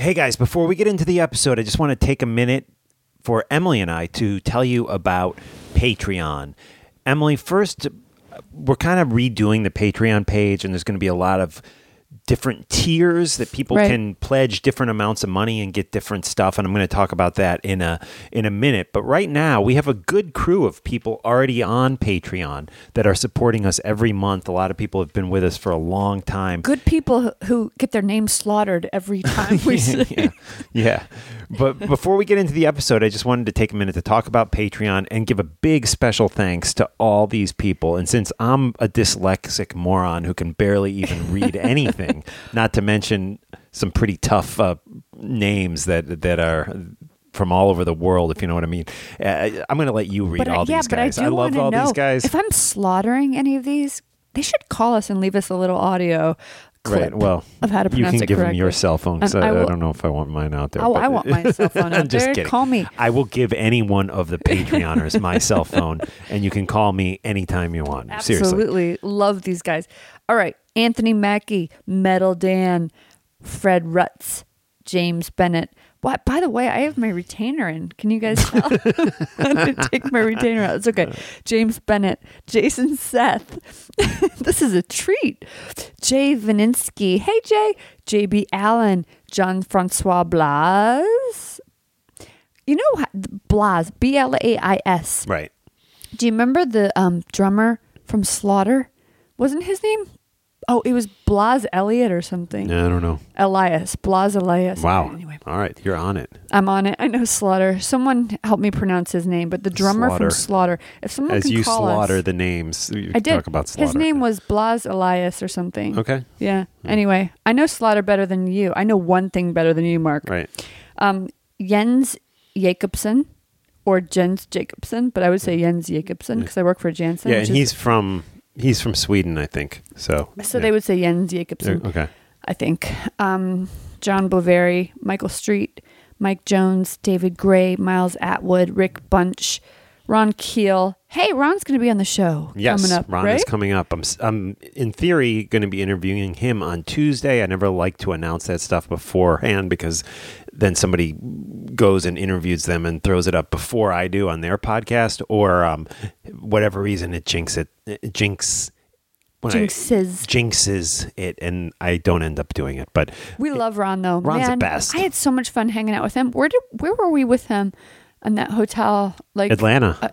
Hey guys, before we get into the episode, I just want to take a minute for Emily and I to tell you about Patreon. Emily, first, we're kind of redoing the Patreon page, and there's going to be a lot of different tiers that people Right. can pledge different amounts of money and get different stuff and I'm going to talk about that in a in a minute but right now we have a good crew of people already on Patreon that are supporting us every month a lot of people have been with us for a long time Good people who- get their names slaughtered every time we say. yeah, yeah. But before we get into the episode, I just wanted to take a minute to talk about Patreon and give a big special thanks to all these people. And since I'm a dyslexic moron who can barely even read anything, not to mention some pretty tough uh, names that that are from all over the world, if you know what I mean. Uh, I'm going to let you read But I- all yeah, these but guys. I do love wanna all know, these guys. If I'm slaughtering any of these, they should call us and leave us a little audio clip Right. Well, of how to you pronounce can it give them your cell phone. And I, I I don't know if I want mine out there. Oh, I want my cell phone out I'm just there. kidding. Call me. I will give any one of the Patreoners my cell phone, and you can call me anytime you want. Seriously. Absolutely love these guys. All right, Anthony Mackie, Metal Dan, Fred Rutz, James Bennett. What? By the way, I have my retainer in. Can you guys tell? I didn't take my retainer out. It's okay. James Bennett, Jason Seth. this is a treat. Jay Vininsky. Hey Jay. JB Allen. John Francois Blais. You know Blais, B L A I S. Right. Do you remember the um, drummer from Slaughter? Wasn't his name? Oh, it was Blas Elliott or something. Yeah, I don't know. Elias. Blas Elias. Wow. Anyway, All right, you're on it. I'm on it. I know Slaughter. Someone help me pronounce his name, but the drummer Slaughter. from Slaughter. If someone As can you call slaughter us, the names, you I did. talk about slaughter. His name was Blas Elias or something. Okay. Yeah. Anyway, I know Slaughter better than you. I know one thing better than you, Mark. Right. Um, Jens Jacobsen or Jens Jacobsen, but I would say Jens Jacobsen because I work for Janssen. Yeah, and is- he's from he's from Sweden, I think. So. So yeah. they would say Jens Jacobsen. Okay. I think. Um, John Boveri, Michael Street, Mike Jones, David Gray, Miles Atwood, Rick Bunch, Ron Keel. Hey, Ron's going to be on the show Yes, coming up, Ron right? is coming up. I'm, I'm in theory going to be interviewing him on Tuesday. I never like to announce that stuff beforehand because then somebody goes and interviews them and throws it up before I do on their podcast, or um, whatever reason it jinx it, it jinx. when I- Jinxes. jinxes it, and I don't end up doing it. But we love Ron though. Ron's the best. I had so much fun hanging out with him. Where did where were we with him? In that hotel, like Atlanta, uh,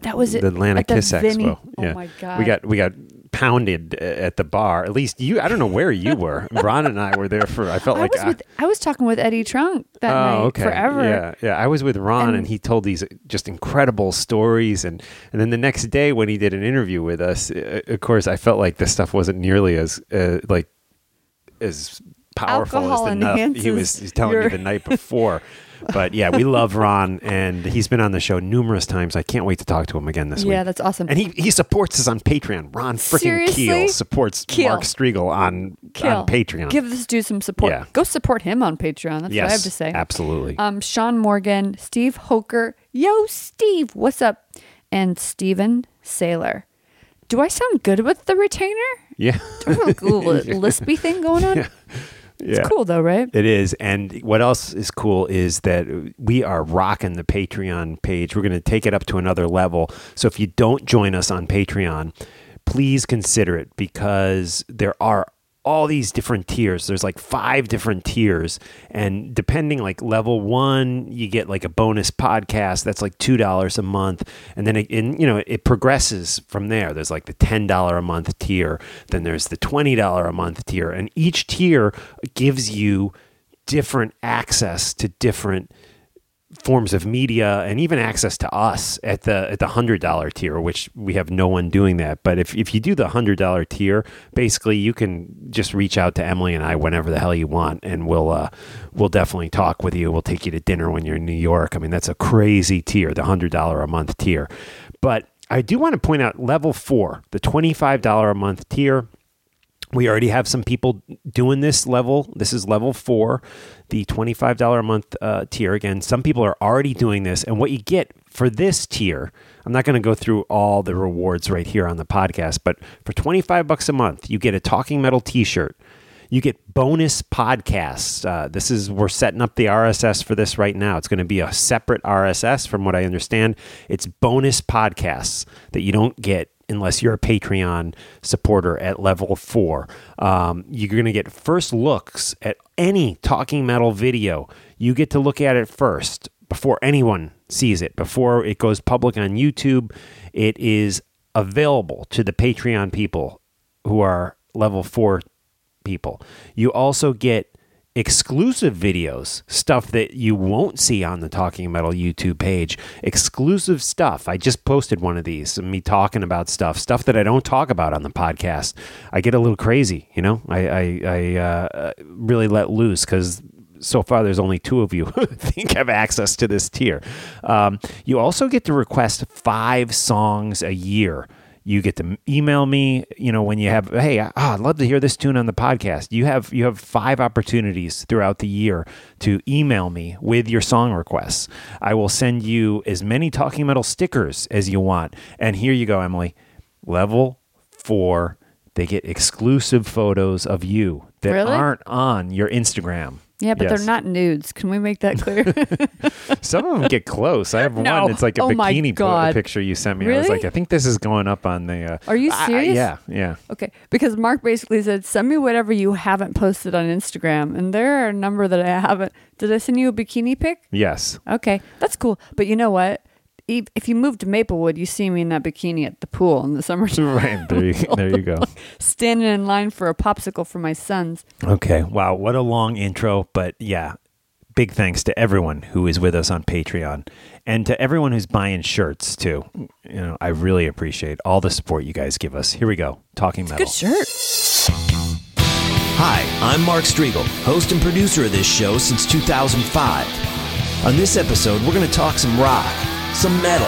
that was it. the Atlanta at Kiss Vinny- Expo. Oh yeah. my god, we got we got pounded uh, at the bar. At least you. I don't know where you were. Ron and I were there for. I felt I like was I- with I was talking with Eddie Trunk that oh, night okay. forever. Yeah, yeah. I was with Ron, and, And- he told these just incredible stories, and and then the next day when he did an interview with us, uh, of course, I felt like this stuff wasn't nearly as uh, like as powerful as the he was enhances he's telling your- you the night before. but yeah, we love Ron, and he's been on the show numerous times. I can't wait to talk to him again this week. Yeah, that's awesome. And he, he supports us on Patreon. Ron freaking Seriously? Keel supports Keel. Mark Strigl on on Patreon. Give this dude some support. Yeah. Go support him on Patreon. That's yes, what I have to say. absolutely. Um, Sean Morgan, Steve Hoker, yo Steve, what's up? And Steven Sailor. Do I sound good with the retainer? yeah, Do I have a little lispy thing going on? yeah. It's cool though, right? It is. And what else is cool is that we are rocking the Patreon page. We're going to take it up to another level. So if you don't join us on Patreon, please consider it because there are all these different tiers. There's like five different tiers, and depending like level one, you get like a bonus podcast that's like two dollars a month, and then it, and, you know it progresses from there. There's like the ten dollar a month tier, then there's the twenty dollar a month tier, and each tier gives you different access to different forms of media and even access to us at the at the hundred dollar tier, which we have no one doing that. But if, if you do the hundred dollar tier, basically you can just reach out to Emily and I whenever the hell you want, and we'll uh, we'll definitely talk with you. We'll take you to dinner when you're in New York. I mean, that's a crazy tier, the hundred dollar a month tier. But I do want to point out level four, the twenty five dollar a month tier we already have some people doing this level. This is level four, the $25 a month uh, tier. Again, some people are already doing this. And what you get for this tier, I'm not going to go through all the rewards right here on the podcast, but for 25 bucks a month, you get a Talking Metal t shirt. You get bonus podcasts. Uh, this is we're setting up the RSS for this right now. It's going to be a separate RSS, from what I understand. It's bonus podcasts that you don't get unless you're a Patreon supporter at level four. Um, you're going to get first looks at any talking metal video. You get to look at it first before anyone sees it, before it goes public on YouTube. It is available to the Patreon people who are level four people. You also get exclusive videos, stuff that you won't see on the Talking Metal YouTube page. Exclusive stuff. I just posted one of these, me talking about stuff, stuff that I don't talk about on the podcast. I get a little crazy, you know. I I, I uh, really let loose because so far there's only two of you who think have access to this tier. Um, you also get to request five songs a year you get to email me, you know, when you have, hey, oh, I'd love to hear this tune on the podcast. You have you have five opportunities throughout the year to email me with your song requests. I will send you as many Talking Metal stickers as you want. And here you go, Emily. Level four, they get exclusive photos of you that Really? aren't on your Instagram. Yeah, but Yes. they're not nudes. Can we make that clear? Some of them get close. I have No. one. It's like a Oh bikini po- picture you sent me. I was Really? like, I think this is going up on the. Uh, Are you I- I- serious? yeah, yeah. okay, because Mark basically said, "Send me whatever you haven't posted on Instagram," and there are a number that I haven't. Did I send you a bikini pic? Yes. Okay, that's cool. But you know what? If if you move to Maplewood, you see me in that bikini at the pool in the summertime, Right. There you, there you go. standing in line for a popsicle for my sons. Okay. Wow. What a long intro. But yeah, big thanks to everyone who is with us on Patreon and to everyone who's buying shirts too. You know, I really appreciate all the support you guys give us. Here we go. Talking metal. Good shirt. Hi, I'm Mark Strigl, host and producer of this show since 2005. On this episode, we're going to talk some rock, some metal,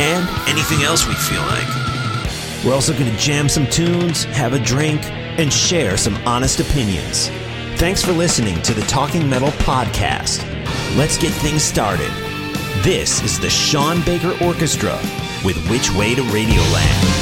and anything else we feel like. We're also going to jam some tunes, have a drink, and share some honest opinions. Thanks for listening to the Talking Metal Podcast. Let's get things started. This is the Sean Baker Orchestra with Which Way to Radioland.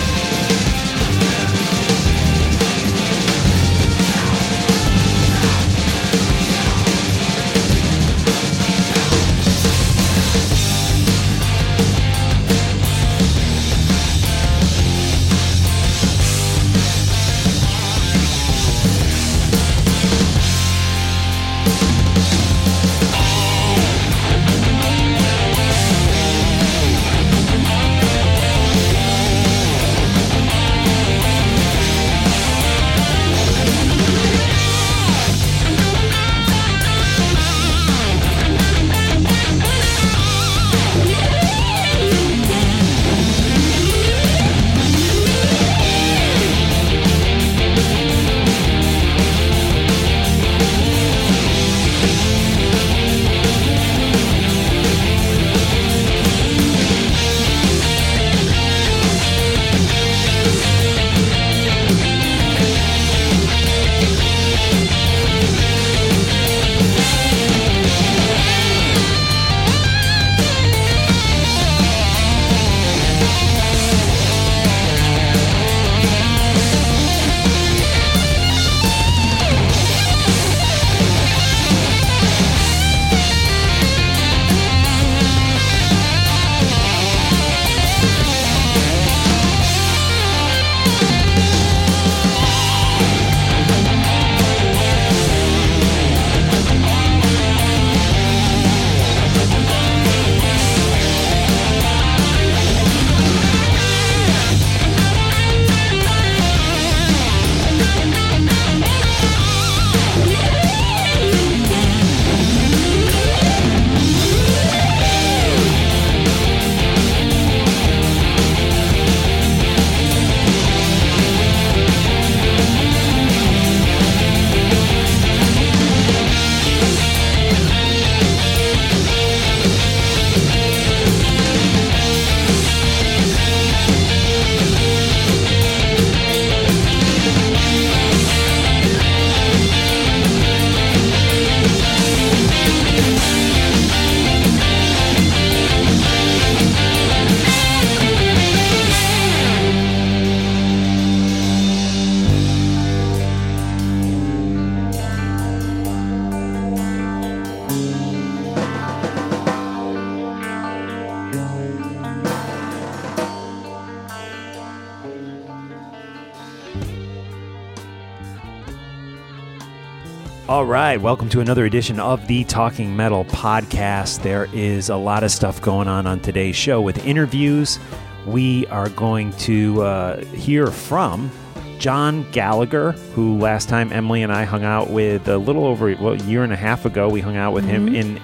All right, welcome to another edition of the Talking Metal podcast. There is a lot of stuff going on on today's show with interviews. We are going to uh, hear from John Gallagher, who last time Emily and I hung out with a little over well, a year and a half ago. We hung out with him in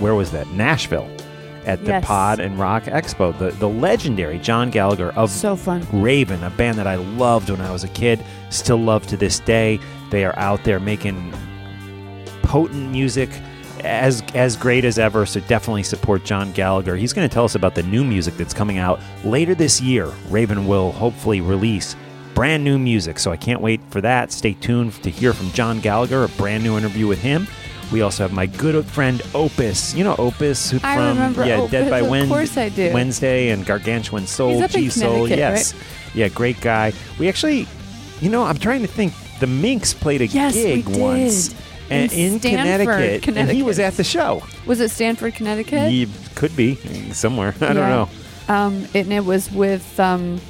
where was that? Nashville at the Yes. Pod and Rock Expo. The the legendary John Gallagher of So fun. Raven, a band that I loved when I was a kid, still love to this day. They are out there making potent music as as great as ever. So definitely support John Gallagher. He's going to tell us about the new music that's coming out later this year. Raven will hopefully release brand new music. So I can't wait for that. Stay tuned to hear from John Gallagher, a brand new interview with him. We also have my good friend Opus. You know Opus who I from remember yeah, Dead by Of Wen- course I do. Wednesday and Gargantuan Soul, He's up in G Soul. Yes. Yeah, great guy. We actually, you know, I'm trying to think. The Minx played a Yes, gig did. once and- in, Stamford, Connecticut, and he was at the show. Was it Stamford, Connecticut? He could be somewhere. I don't know. Um, and it was with um,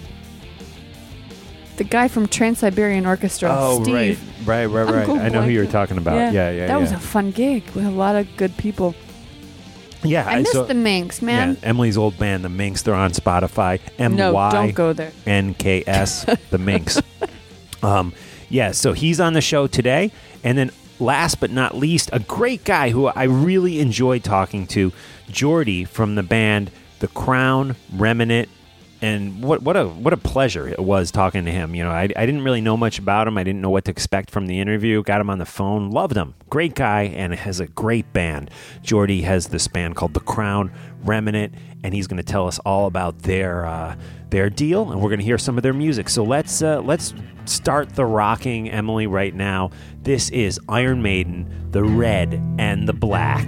the guy from Trans Siberian Orchestra, Oh, Steve. right, right, right, right. I know who you're talking about. Yeah, yeah, yeah. That was a fun gig with a lot of good people. yeah. I missed so- the Minx, man. Yeah, Emily's old band, the Minx. They're on Spotify. M no, don't go there. N K S, the Minx. um, yeah, so he's on the show today. And then last but not least, a great guy who I really enjoyed talking to, Jordy from the band The Crown, Remnant. And what what a what a pleasure it was talking to him. You know, I, I didn't really know much about him. I didn't know what to expect from the interview. Got him on the phone, loved him. Great guy, and has a great band. Jordy has this band called The Crown Remnant, and he's going to tell us all about their uh, their deal, and we're going to hear some of their music. So let's uh, let's start the rocking, Emily, right now. This is Iron Maiden, the Red and the Black.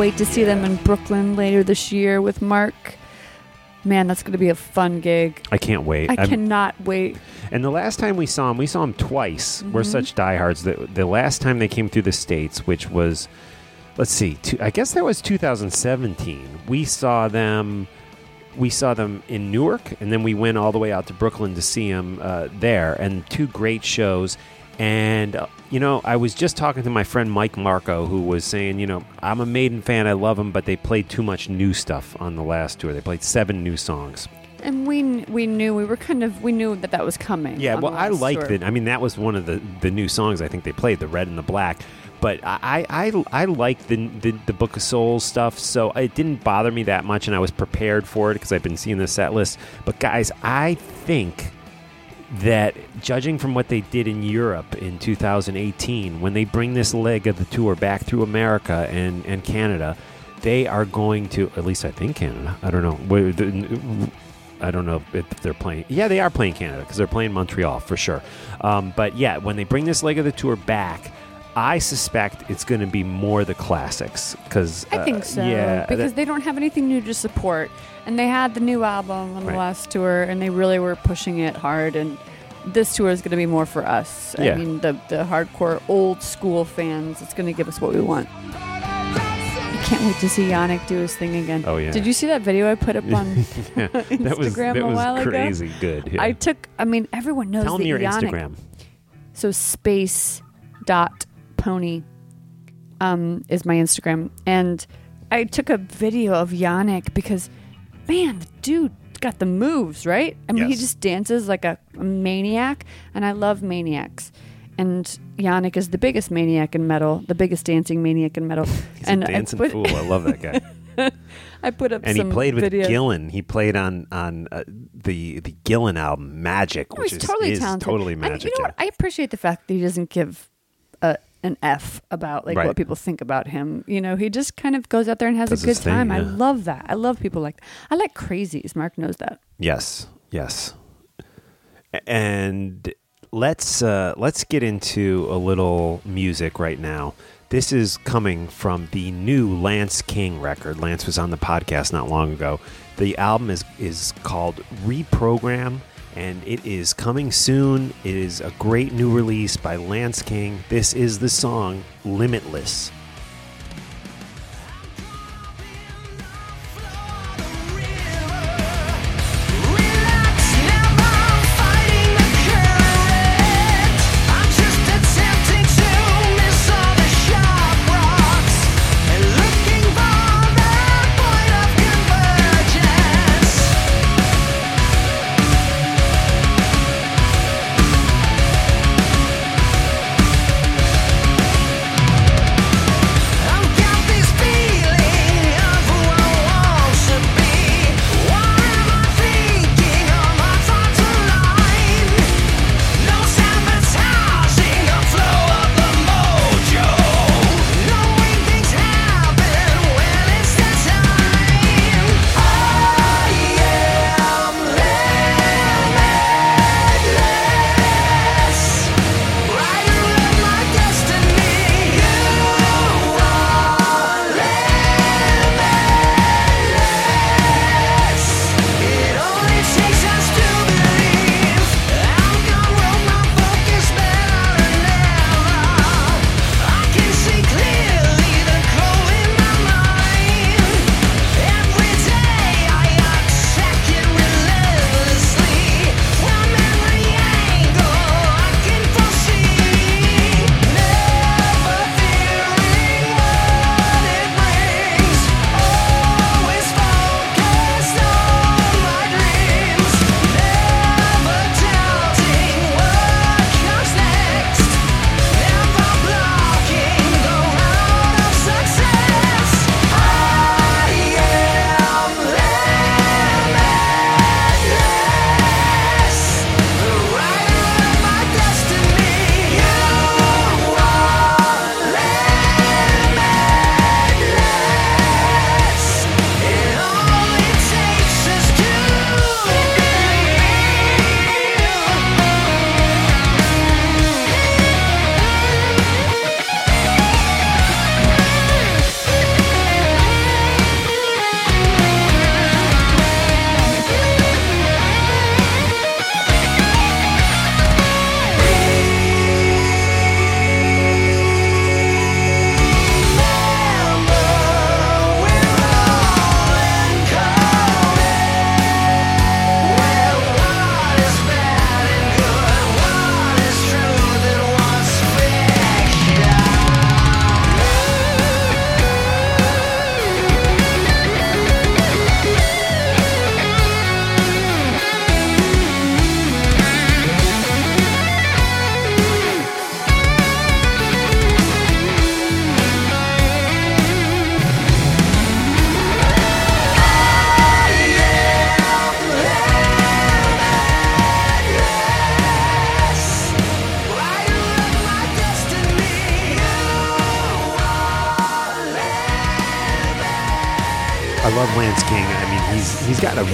Wait to see them in Brooklyn later this year with Mark. Man, that's going to be a fun gig. I can't wait. I I'm- cannot wait. And the last time we saw him, we saw him twice. We're Mm-hmm. such diehards that the last time they came through the states, which was, let's see, two, I guess that was 2017. We saw them. We saw them in Newark, and then we went all the way out to Brooklyn to see them uh, there, and two great shows. And uh, you know, I was just talking to my friend Mike Marco, who was saying, you know, I'm a Maiden fan, I love them, but they played too much new stuff on the last tour. They played seven new songs. And we we knew we were kind of we knew that that was coming. Yeah, well, I liked it. I mean, that was one of the the new songs I think they played, the red and the black. But I I I like the, the the Book of Souls stuff, so it didn't bother me that much, and I was prepared for it because I've been seeing the set list. But guys, I think that judging from what they did in Europe in 2018, when they bring this leg of the tour back through America and, and Canada, they are going to, at least I think Canada. I don't know. I don't know if they're playing. Yeah, they are playing Canada because they're playing Montreal for sure. Um, but yeah, when they bring this leg of the tour back, I suspect it's going to be more the classics because I think uh, so. Yeah, because that- they don't have anything new to support. And they had the new album on the Right. last tour and they really were pushing it hard and this tour is going to be more for us. Yeah. I mean the the hardcore old school fans. It's going to give us what we want. I can't wait to see Janick do his thing again. Oh, yeah. Did you see that video I put up on yeah, that was Instagram that a was while ago? crazy good. Yeah. I took I mean everyone knows Tell me your Janick Instagram. so space dot pony um, is my Instagram, and I took a video of Janick because, man, the dude got the moves right. I mean, he just dances like a, a maniac, and I love maniacs. And Janick is the biggest maniac in metal, the biggest dancing maniac in metal. He's and a dancing I put, fool. I love that guy. I put up and he played with videos. Gillan. He played on on uh, the the Gillan album Magic, Oh, which he's is, totally is talented. totally magic. you know yeah. what? I appreciate the fact that he doesn't give a, an F about like Right. what people think about him. You know, he just kind of goes out there and has Does a good thing, time. I love that. I love people like that. I like crazies. Mark knows that. Yes, yes. And let's uh, let's get into a little music right now. This is coming from the new Lance King record. Lance was on the podcast not long ago. The album is is called Reprogram, and it is coming soon. It is a great new release by Lance King. This is the song Limitless.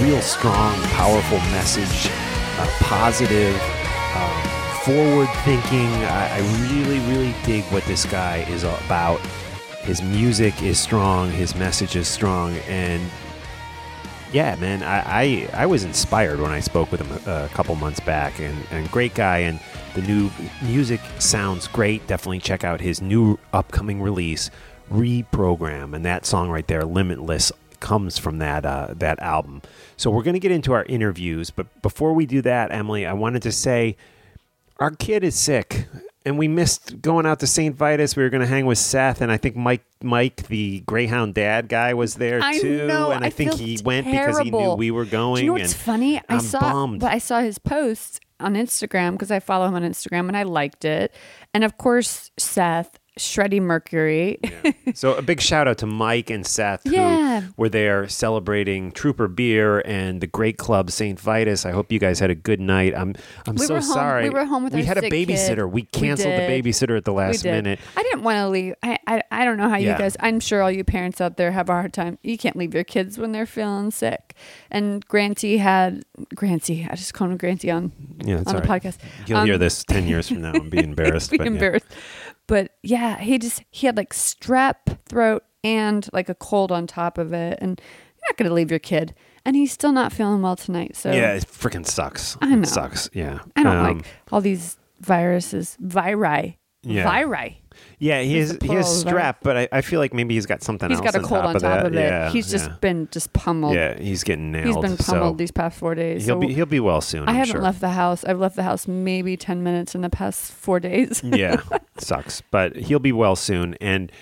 Real strong, powerful message, uh, positive, um, forward thinking. I, I really, really dig what this guy is about. His music is strong. His message is strong, and yeah, man, I, I, I was inspired when I spoke with him a, a couple months back, and, and great guy, and the new music sounds great. Definitely check out his new upcoming release, Reprogram, and that song right there, Limitless, comes from that uh, that album. So we're going to get into our interviews, but before we do that, Emily, I wanted to say our kid is sick and we missed going out to St. Vitus. We were going to hang with Seth, and I think Mike, Mike, the Greyhound dad guy, was there I too. know, and I, I think he went because he knew we were going. Do you know what's funny? I I'm saw, bummed. but I saw his post on Instagram because I follow him on Instagram and I liked it. And of course, Seth, Shreddy Mercury. So a big shout out to Mike and Seth Yeah. who were there celebrating Trooper Beer and the great club St. Vitus. I hope you guys had a good night. I'm I'm We so sorry. we were home with We our had a babysitter. kid. We We canceled the babysitter at the last minute. I didn't want to leave. I, I I don't know how Yeah. you guys. I'm sure all you parents out there have a hard time. You can't leave your kids when they're feeling sick. And Granty had Granty. I just call him Granty on Yeah, on the right. podcast. You'll hear Um, this ten years from now and be embarrassed. be but yeah. But yeah, he just he had like strep throat and like a cold on top of it, and you're not gonna leave your kid, and he's still not feeling well tonight. So Yeah, it freaking sucks. I know. It sucks. Yeah. I don't Um, like all these viruses, viri, Yeah. viri. Yeah, he It's has he has strep, but I, I feel like maybe he's got something He's else. got a on cold top on of top that. of it. Yeah, he's just yeah. been just pummeled. yeah, he's getting nailed. He's been pummeled so these past four days. he'll so be he'll be well soon. I I'm haven't sure. left the house. I've left the house maybe ten minutes in the past four days. yeah, sucks, but he'll be well soon. And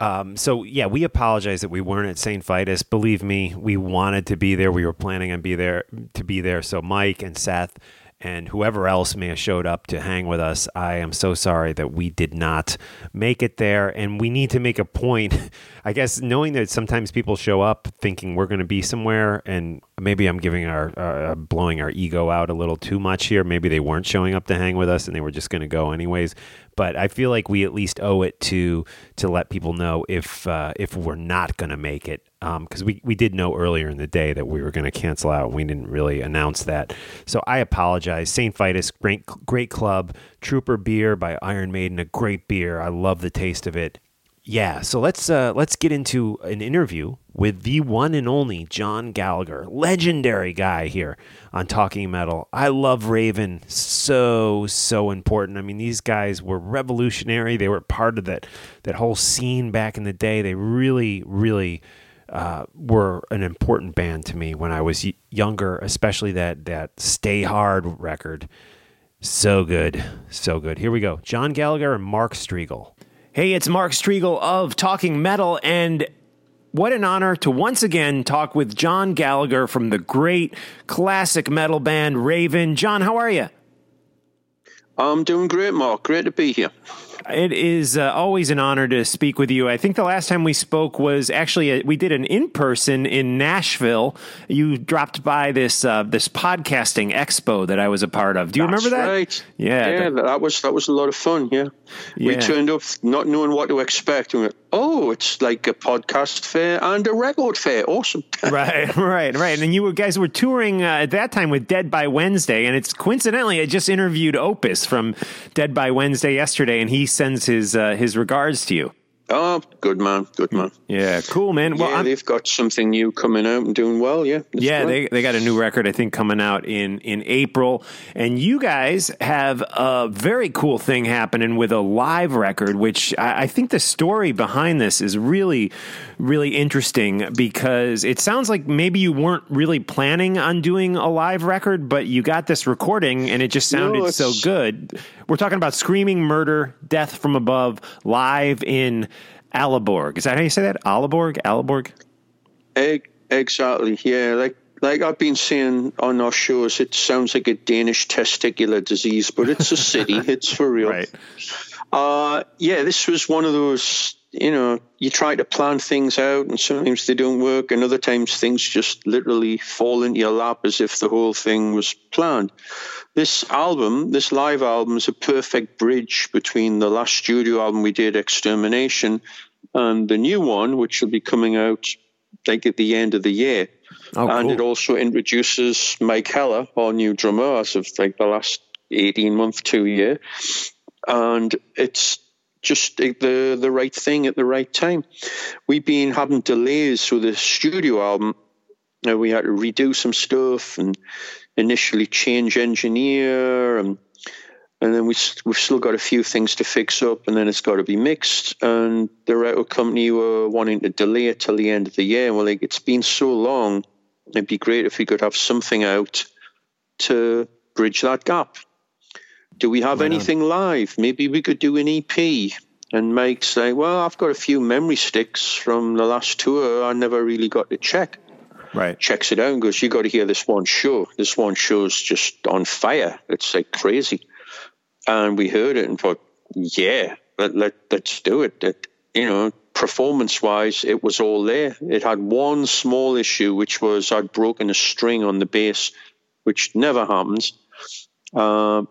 um, so yeah, we apologize that we weren't at St. Vitus. Believe me, we wanted to be there. We were planning on be there to be there. So Mike and Seth and whoever else may have showed up to hang with us, I am so sorry that we did not make it there. And we need to make a point. I guess knowing that sometimes people show up thinking we're going to be somewhere, and maybe I'm giving our uh, blowing our ego out a little too much here. Maybe they weren't showing up to hang with us, and they were just going to go anyways. But I feel like we at least owe it to to let people know if uh, if we're not going to make it, because we we did know earlier in the day that we were going to cancel out. We didn't really announce that, so I apologize. Saint Vitus, great great club. Trooper Beer by Iron Maiden, a great beer. I love the taste of it. Yeah, so let's uh, let's get into an interview with the one and only John Gallagher, legendary guy here on Talking Metal. I love Raven, so so important. I mean, these guys were revolutionary. They were part of that that whole scene back in the day. They really, really uh, were an important band to me when I was y- younger, especially that that Stay Hard record. So good. So good. Here we go. John Gallagher and Mark Strigl. Hey, it's Mark Strigl of Talking Metal, and what an honor to once again talk with John Gallagher from the great classic metal band Raven. John, how are you? I'm doing great, Mark. Great to be here. It is uh, always an honor to speak with you. I think the last time we spoke was actually a, we did an in person in Nashville. You dropped by this uh, this podcasting expo that I was a part of. Do you remember that? Right. Yeah, yeah. that- That, was that was a lot of fun. Yeah. We turned up not knowing what to expect. And we went, oh, it's like a podcast fair and a record fair. Awesome. right, right, right. And you guys were touring uh, at that time with Dead by Wednesday, and it's coincidentally I just interviewed Opus from Dead by Wednesday yesterday, and he sends his uh, his regards to you. Oh, good man. Good man. Yeah, cool, man. Well, yeah, I'm- they've got something new coming out and doing well. Yeah. Yeah, great. they, they got a new record, I think, coming out in, in April. And you guys have a very cool thing happening with a live record, which I, I think the story behind this is really, really interesting because it sounds like maybe you weren't really planning on doing a live record, but you got this recording and it just sounded No, so good. We're talking about Screaming Murder, Death from Above, live in Aalborg. Is that how you say that? Aliborg? Aliborg? Egg, exactly. Yeah, like like I've been saying on our shows, it sounds like a Danish testicular disease, but it's a city. it's for real. Right. Uh, yeah, this was one of those. You know, you try to plan things out, and sometimes they don't work, and other times things just literally fall into your lap as if the whole thing was planned. This album, this live album, is a perfect bridge between the last studio album we did, Extermination, and the new one, which will be coming out like at the end of the year. Oh, and cool. it also introduces Mike Heller, our new drummer, as of like the last 18 month, two year. And it's just the the right thing at the right time. We've been having delays with the studio album. We had to redo some stuff and initially change engineer and and then we, we've still got a few things to fix up, and then it's got to be mixed. And the record company were wanting to delay it till the end of the year. And we're like, it's been so long, it'd be great if we could have something out to bridge that gap. Do we have anything live? Maybe we could do an EP. And Mike's say, well, I've got a few memory sticks from the last tour I never really got to check Right. checks it out and goes, "You got to hear this one show. This one show's just on fire. It's like crazy." And we heard it and thought, "Yeah, let, let let's do it." It you know, performance wise, it was all there. It had one small issue, which was I'd broken a string on the bass, which never happens. Uh,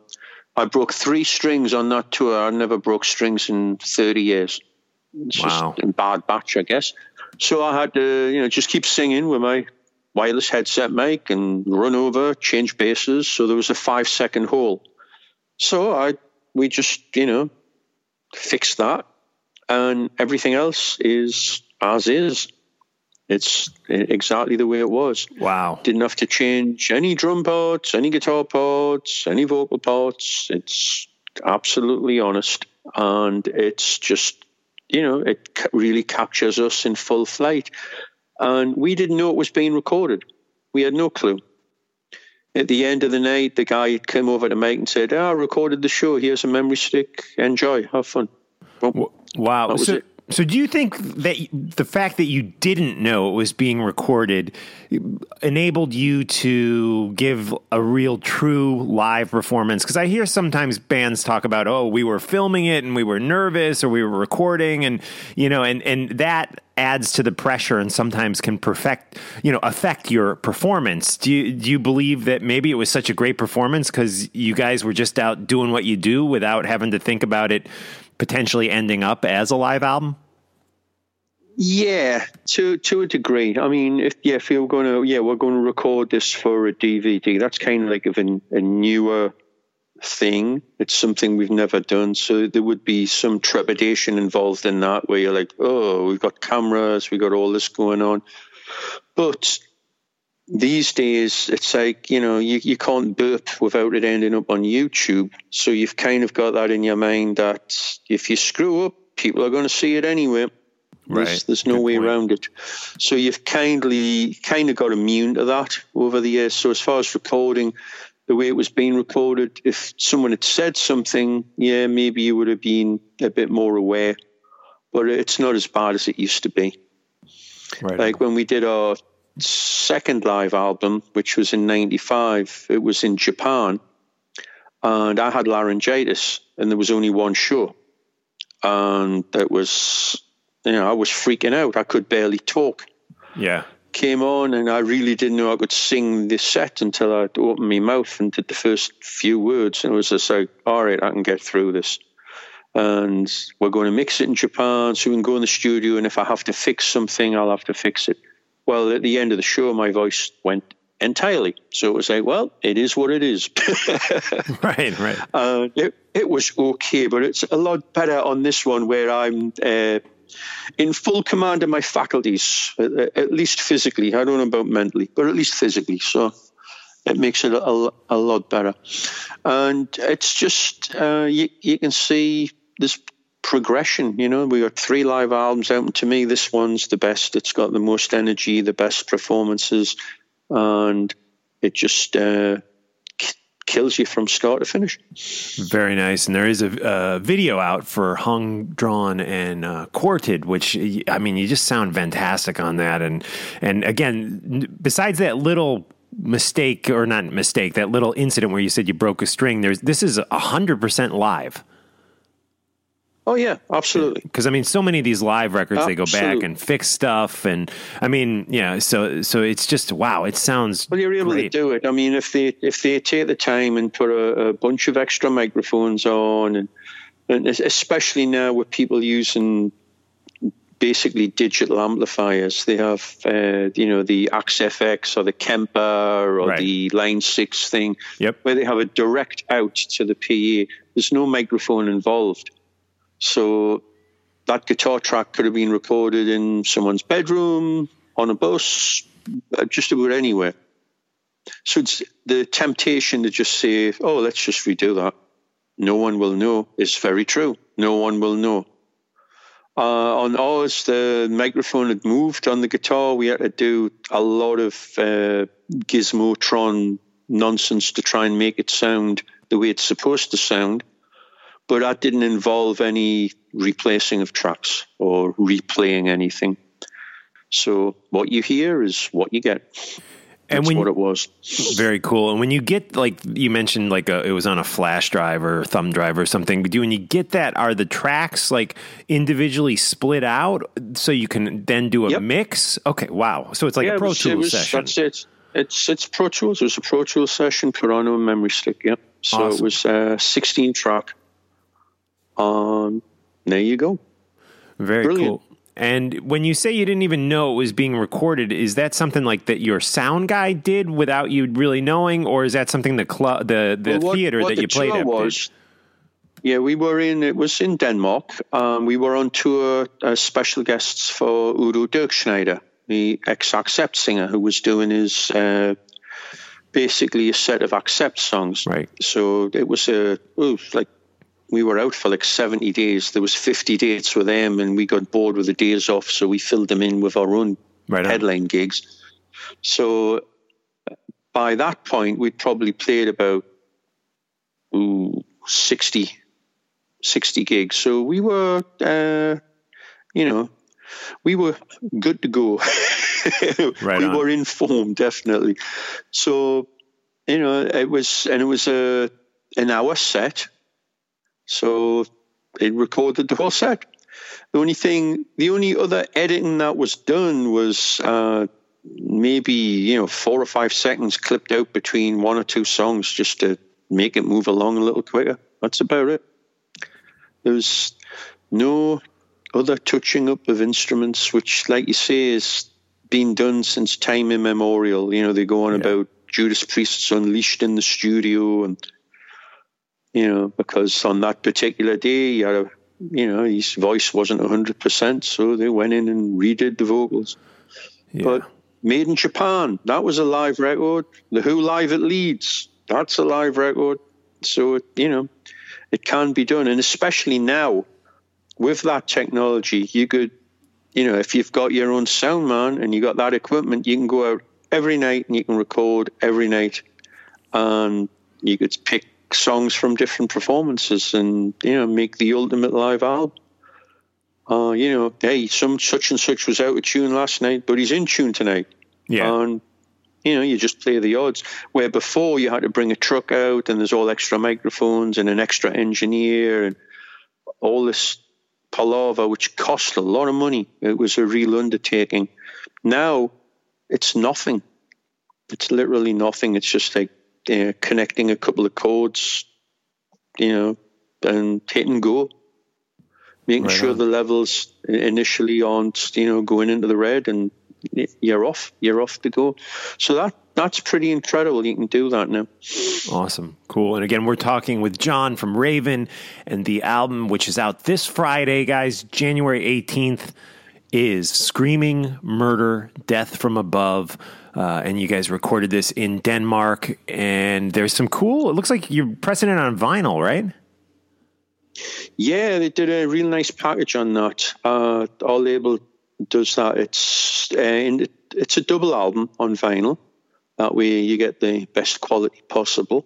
I broke three strings on that tour. I never broke strings in thirty years. It's Wow. just a bad batch, I guess. So I had to, you know, just keep singing with my wireless headset mic and run over, change basses. So there was a five second hole. So I, we just, you know, fixed that, and everything else is as is. It's exactly the way it was. Wow. Didn't have to change any drum parts, any guitar parts, any vocal parts. It's absolutely honest. And it's just, you know, it really captures us in full flight. And we didn't know it was being recorded. We had no clue. At the end of the night, the guy came over to Mike and said, oh, I recorded the show. Here's a memory stick. Enjoy. Have fun. Well, Wow. That was So, it. So do you think that the fact that you didn't know it was being recorded enabled you to give a real true live performance? Because I hear sometimes bands talk about, oh, we were filming it and we were nervous or we were recording and, you know, and, and that adds to the pressure and sometimes can perfect, you know, affect your performance. Do you, do you believe that maybe it was such a great performance because you guys were just out doing what you do without having to think about it potentially ending up as a live album? Yeah, to to a degree. I mean, if yeah, if you're going to yeah, we're going to record this for a DVD. That's kind of like of a, a newer thing. It's something we've never done, so there would be some trepidation involved in that, where you're like, oh, we've got cameras, we've got all this going on. But these days, it's like you know, you you can't burp without it ending up on YouTube. So you've kind of got that in your mind that if you screw up, people are going to see it anyway. There's, Right. there's no Good way point. around it. So you've kindly kind of got immune to that over the years. So as far as recording, the way it was being recorded, if someone had said something, yeah, maybe you would have been a bit more aware. But it's not as bad as it used to be. Right. Like when we did our second live album, which was in '95, it was in Japan, and I had laryngitis, and there was only one show, and that was, you know, I was freaking out. I could barely talk. yeah. Came on, and I really didn't know I could sing this set until I opened my mouth and did the first few words, and it was just like, all right, I can get through this and we're going to mix it in Japan so we can go in the studio. And if I have to fix something, I'll have to fix it. Well, at the end of the show, my voice went entirely. So it was like, well, it is what it is. Right, right. uh, it, it was okay, but it's a lot better on this one where I'm uh, in full command of my faculties, at, at least physically. I don't know about mentally, but at least physically. So it makes it a, a, a lot better. And it's just, uh, you, you can see this progression. You know, we got three live albums out, and to me, this one's the best. It's got the most energy, the best performances, and it just uh, kills you from start to finish. Very nice. And there is a, a video out for Hung, Drawn, and uh, which I mean, you just sound fantastic on that. And and again, besides that little mistake or not mistake, that little incident where you said you broke a string, there's this is hundred percent live. Oh yeah, absolutely. Because I mean, so many of these live records, they go back and fix stuff, and I mean, yeah. So so it's just wow. It sounds Well, you're able great. to do it. I mean, if they if they take the time and put a, a bunch of extra microphones on, and, and especially now with people using basically digital amplifiers. They have, uh, you know, the Axe FX or the Kemper or Right. the Line 6 thing, Yep. where they have a direct out to the PA. There's no microphone involved. So that guitar track could have been recorded in someone's bedroom, on a bus, uh, just about anywhere. So it's the temptation to just say, oh, let's just redo that. No one will know It's very true. No one will know. Uh, on ours, the microphone had moved on the guitar. We had to do a lot of uh, gizmotron nonsense to try and make it sound the way it's supposed to sound. But that didn't involve any replacing of tracks or replaying anything. So what you hear is what you get. And when- what it was. Very cool. And when you get like you mentioned, like a, it was on a flash drive or thumb drive or something. But do when you get that, are the tracks like individually split out so you can then do a Yep. mix? Okay, wow. So it's like Yeah, a Pro was- it Tools was- session. That's it. It's it's Pro Tools. It was a Pro Tools session put on a memory stick. Yep. So Awesome. it was uh, 16 track. Um, there you go. Very Brilliant. cool. And when you say you didn't even know it was being recorded, is that something like that your sound guy did without you really knowing, or is that something the club, the the Well, what- theater what that the you played at? did? was, Yeah, we were in. It was in Denmark. Um, we were on tour as special guests for Udo Dirkschneider, the ex-Accept singer, who was doing his uh, basically a set of Accept songs. Right. So it was a oh, like we were out for like 70 days. There was 50 dates with them, and we got bored with the days off, so we filled them in with our own Right headline gigs. So by that point, we'd probably played about ooh, 60, 60 gigs. So we were, uh, you know, we were good to go. Right we on. were informed, definitely. So, you know, it was, and it was a an hour set. So it recorded the whole set. The only thing, the only other editing that was done was uh, maybe you know four or five seconds clipped out between one or two songs just to make it move along a little quicker. That's about it. There's no other touching up of instruments, which, like you say, is been done since time immemorial. You know, they go on about Judas Priest's Unleashed in the studio, and you know, because on that particular day, you had a, you know, his voice wasn't hundred percent, so they went in and redid the vocals. Yeah. But Made in Japan, that was a live record. The Who live at Leeds, that's a live record. So it, you know, it can be done, and especially now with that technology, you could, you know, if you've got your own sound man and you got that equipment, you can go out every night and you can record every night, and you could pick songs from different performances and you know make the ultimate live album. Uh, you know, hey, some such and such was out of tune last night, but he's in tune tonight. yeah. And you know, you just play the odds. Where before you had to bring a truck out and there's all extra microphones and an extra engineer and all this palaver, which cost a lot of money. It was a real undertaking. Now it's nothing. It's literally nothing. It's just like uh, connecting a couple of chords, you know, and hit and go. Making Right sure on. the levels initially aren't, you know, going into the red and you're off. You're off to go. So that that's pretty incredible. You can do that now. Awesome. Cool. And again, we're talking with John from Raven and the album, which is out this Friday, guys, January 18th, is Screaming Murder, Death from Above. Uh, and you guys recorded this in Denmark. And there's some cool, it looks like you're pressing it on vinyl, right? Yeah, they did a real nice package on that. Uh, our label does that. It's uh, in, it's a double album on vinyl. That way, you get the best quality possible,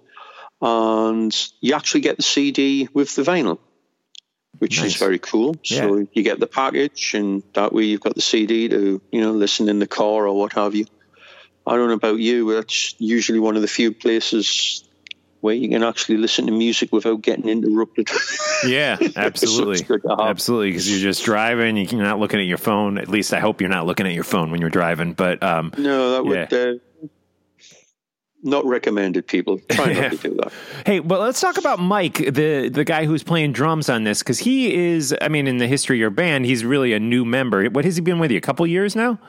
and you actually get the CD with the vinyl, which Nice. is very cool. So you get the package, and that way you've got the CD to you know listen in the car or what have you. I don't know about you, but that's usually one of the few places where you can actually listen to music without getting interrupted. Yeah, absolutely. absolutely. Because you're just driving, you're not looking at your phone. At least I hope you're not looking at your phone when you're driving. But um, No, that would. Uh, not recommended. People try not to do that. Hey, well, let's talk about Mike, the the guy who's playing drums on this, because he is. I mean, in the history of your band, he's really a new member. What has he been with you? A couple years now.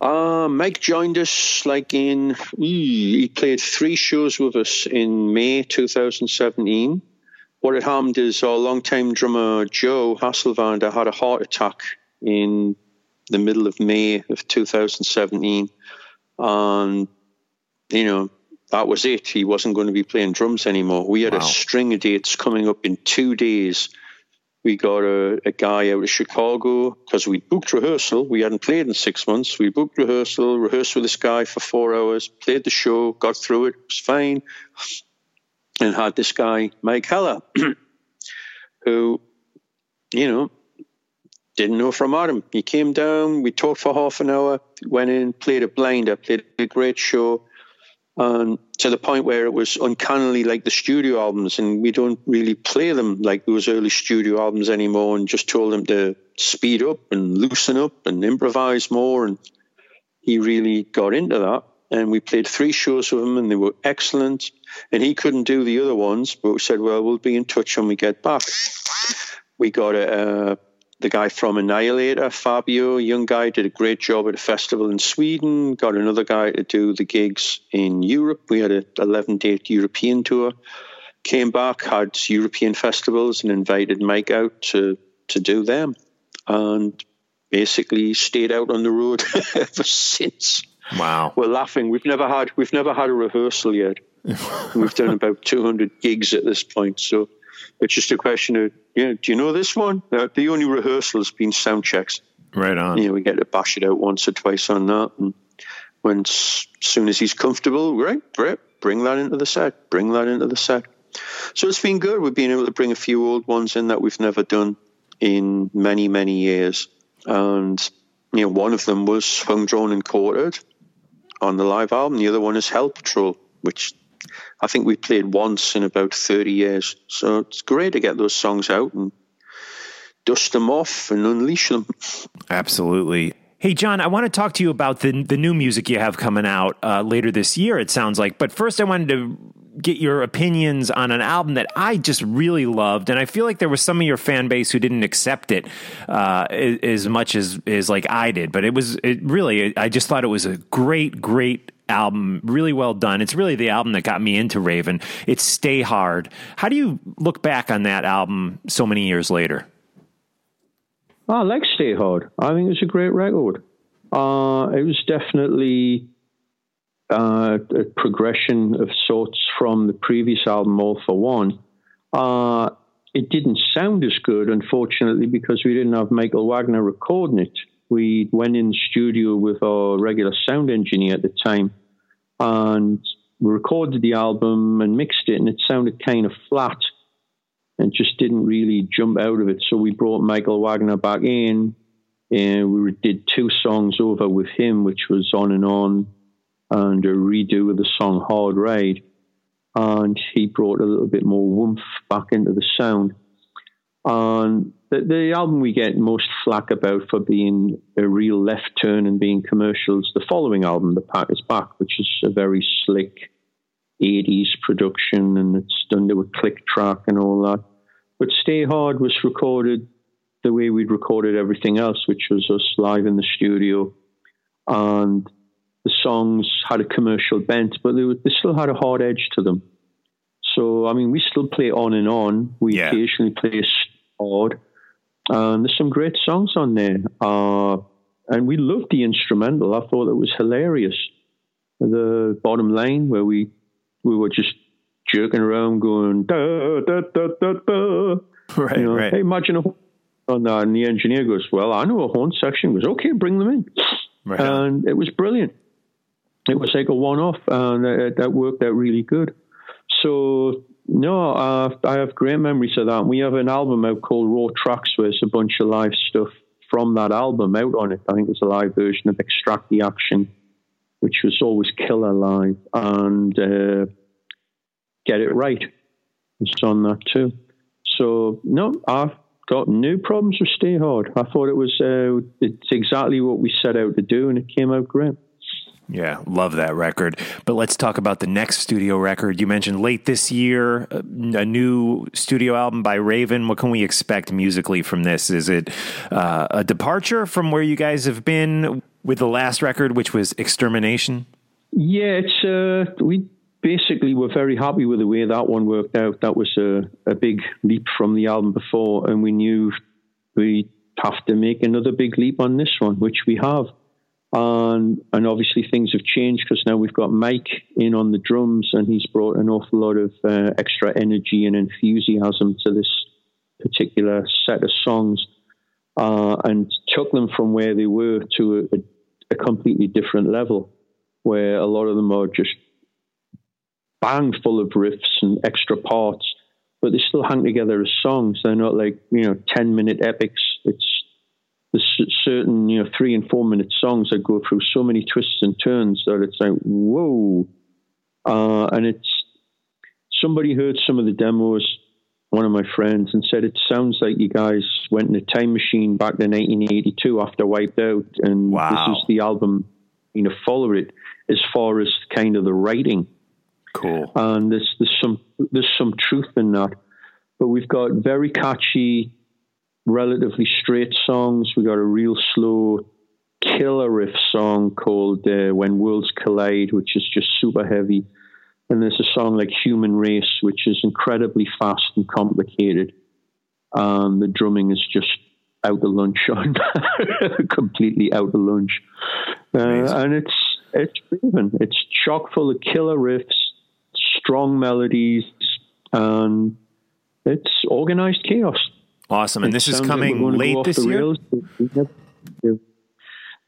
Uh, Mike joined us like in, he played three shows with us in May 2017. What had happened is our longtime drummer Joe Hasselvander had a heart attack in the middle of May of 2017. And, you know, that was it. He wasn't going to be playing drums anymore. We had wow. a string of dates coming up in two days we got a, a guy out of Chicago because we booked rehearsal. We hadn't played in six months. We booked rehearsal, rehearsed with this guy for four hours, played the show, got through it, it was fine, and had this guy, Mike Heller, who, you know, didn't know from Adam. He came down, we talked for half an hour, went in, played a blinder, played a great show um, to the point where it was uncannily like the studio albums, and we don't really play them like those early studio albums anymore. And just told him to speed up and loosen up and improvise more, and he really got into that. And we played three shows with him, and they were excellent. And he couldn't do the other ones, but we said, "Well, we'll be in touch when we get back." We got a, a the guy from Annihilator, Fabio, young guy, did a great job at a festival in Sweden. Got another guy to do the gigs in Europe. We had an 11 date European tour. Came back, had European festivals, and invited Mike out to, to do them. And basically stayed out on the road ever since. Wow. We're laughing. We've never had we've never had a rehearsal yet. we've done about 200 gigs at this point. So it's just a question of, you know, do you know this one? The only rehearsal has been sound checks. Right on. You know, we get to bash it out once or twice on that. And when as soon as he's comfortable, right, right, bring that into the set, bring that into the set. So it's been good. We've been able to bring a few old ones in that we've never done in many, many years. And, you know, one of them was Hung, Drawn and Quartered on the live album. The other one is Hell Patrol, which I think we played once in about 30 years. So it's great to get those songs out and dust them off and unleash them. Absolutely. Hey, John, I want to talk to you about the the new music you have coming out uh, later this year. It sounds like, but first, I wanted to get your opinions on an album that I just really loved, and I feel like there was some of your fan base who didn't accept it uh, as much as as like I did. But it was it really, I just thought it was a great, great album, really well done. It's really the album that got me into Raven. It's Stay Hard. How do you look back on that album so many years later? I like Stay Hard. I think it's a great record. Uh, it was definitely uh, a progression of sorts from the previous album, All for One. Uh, it didn't sound as good, unfortunately, because we didn't have Michael Wagner recording it we went in the studio with our regular sound engineer at the time and we recorded the album and mixed it and it sounded kind of flat and just didn't really jump out of it. So we brought Michael Wagner back in and we did two songs over with him, which was On and On and a redo of the song Hard Ride. And he brought a little bit more warmth back into the sound. And the, the album we get most flack about for being a real left turn and being commercials, the following album, The Pack is Back, which is a very slick 80s production and it's done to a click track and all that. But Stay Hard was recorded the way we'd recorded everything else, which was us live in the studio. And the songs had a commercial bent, but they, were, they still had a hard edge to them. So, I mean, we still play on and on. We yeah. occasionally play hard. Um, there's some great songs on there. Uh, and we loved the instrumental. I thought it was hilarious. The bottom line where we we were just jerking around going da da da da da. Right, you know, right. Hey, imagine a on that, and the engineer goes, "Well, I know a horn section." He goes, "Okay, bring them in," right. and it was brilliant. It was like a one-off, and that, that worked out really good. So no, uh, I have great memories of that. We have an album out called Raw Tracks, where there's a bunch of live stuff from that album out on it. I think there's a live version of Extract the Action, which was always killer live, and uh, Get It Right. It's on that too. So no, I've got no problems with Stay Hard. I thought it was uh, it's exactly what we set out to do, and it came out great. Yeah, love that record. But let's talk about the next studio record. You mentioned late this year, uh, a new studio album by Raven. What can we expect musically from this? Is it uh, a departure from where you guys have been with the last record, which was Extermination? Yeah, it's uh, we basically were very happy with the way that one worked out. That was a, a big leap from the album before, and we knew we have to make another big leap on this one, which we have. And, and obviously things have changed because now we've got Mike in on the drums and he's brought an awful lot of uh, extra energy and enthusiasm to this particular set of songs uh, and took them from where they were to a, a, completely different level where a lot of them are just bang full of riffs and extra parts, but they still hang together as songs. They're not like, you know, 10 minute epics. It's there's certain you know three and four minute songs that go through so many twists and turns that it's like whoa, uh, and it's somebody heard some of the demos. One of my friends and said it sounds like you guys went in a time machine back to 1982 after Wiped Out, and wow. this is the album you know follow it as far as kind of the writing. Cool. And there's there's some there's some truth in that, but we've got very catchy relatively straight songs. We got a real slow killer riff song called uh, When Worlds Collide, which is just super heavy. And there's a song like Human Race, which is incredibly fast and complicated. Um, the drumming is just out the lunch on, completely out the lunch. Uh, and it's it's driven. It's chock full of killer riffs, strong melodies, and it's organized chaos. Awesome. And this is coming like late this year?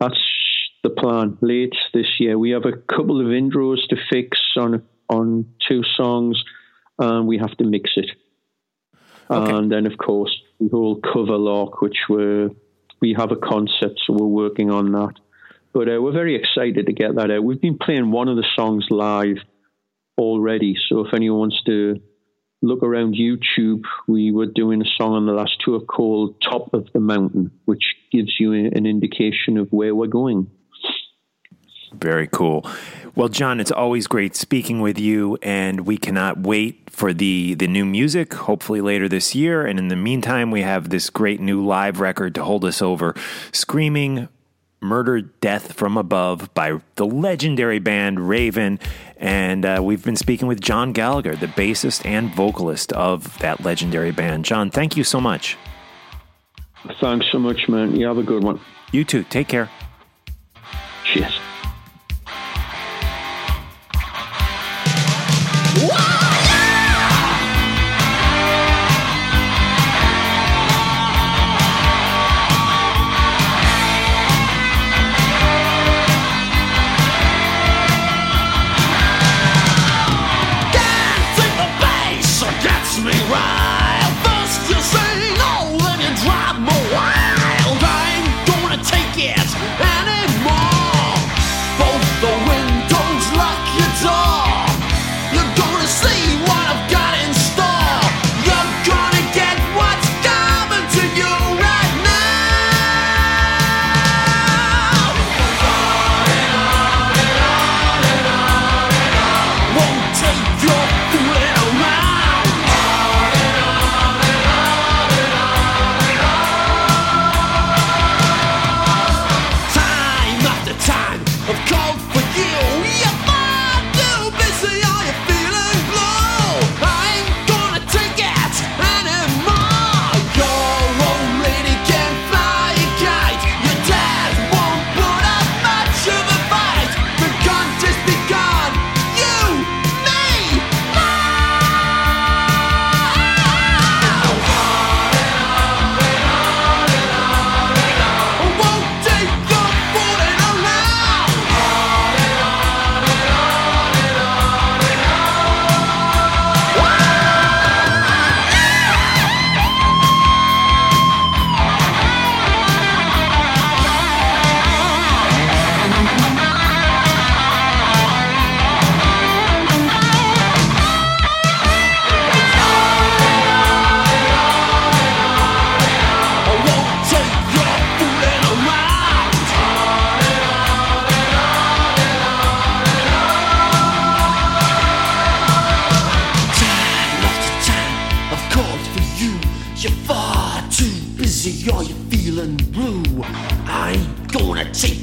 That's the plan. Late this year. We have a couple of intros to fix on on two songs, and we have to mix it. Okay. And then, of course, the whole cover lock, which we're, we have a concept, so we're working on that. But uh, we're very excited to get that out. We've been playing one of the songs live already, so if anyone wants to look around YouTube, we were doing a song on the last tour called Top of the Mountain, which gives you an indication of where we're going. Very cool. Well, John, it's always great speaking with you, and we cannot wait for the, the new music, hopefully later this year. And in the meantime, we have this great new live record to hold us over Screaming Murder Death from Above by the legendary band Raven. And uh, we've been speaking with John Gallagher, the bassist and vocalist of that legendary band. John, thank you so much. Thanks so much, man. You have a good one. You too. Take care.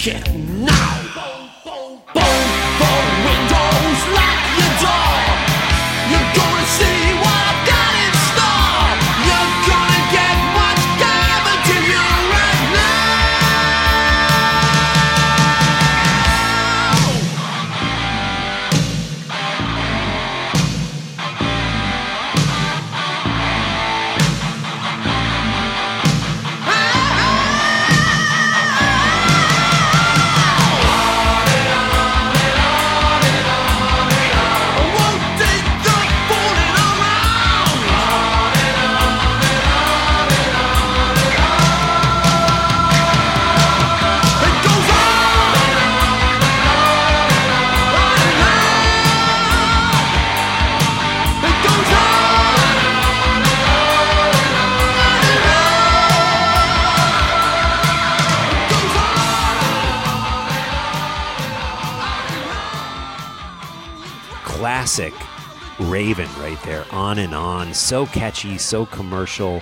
Gonna there, on and on. So catchy, so commercial.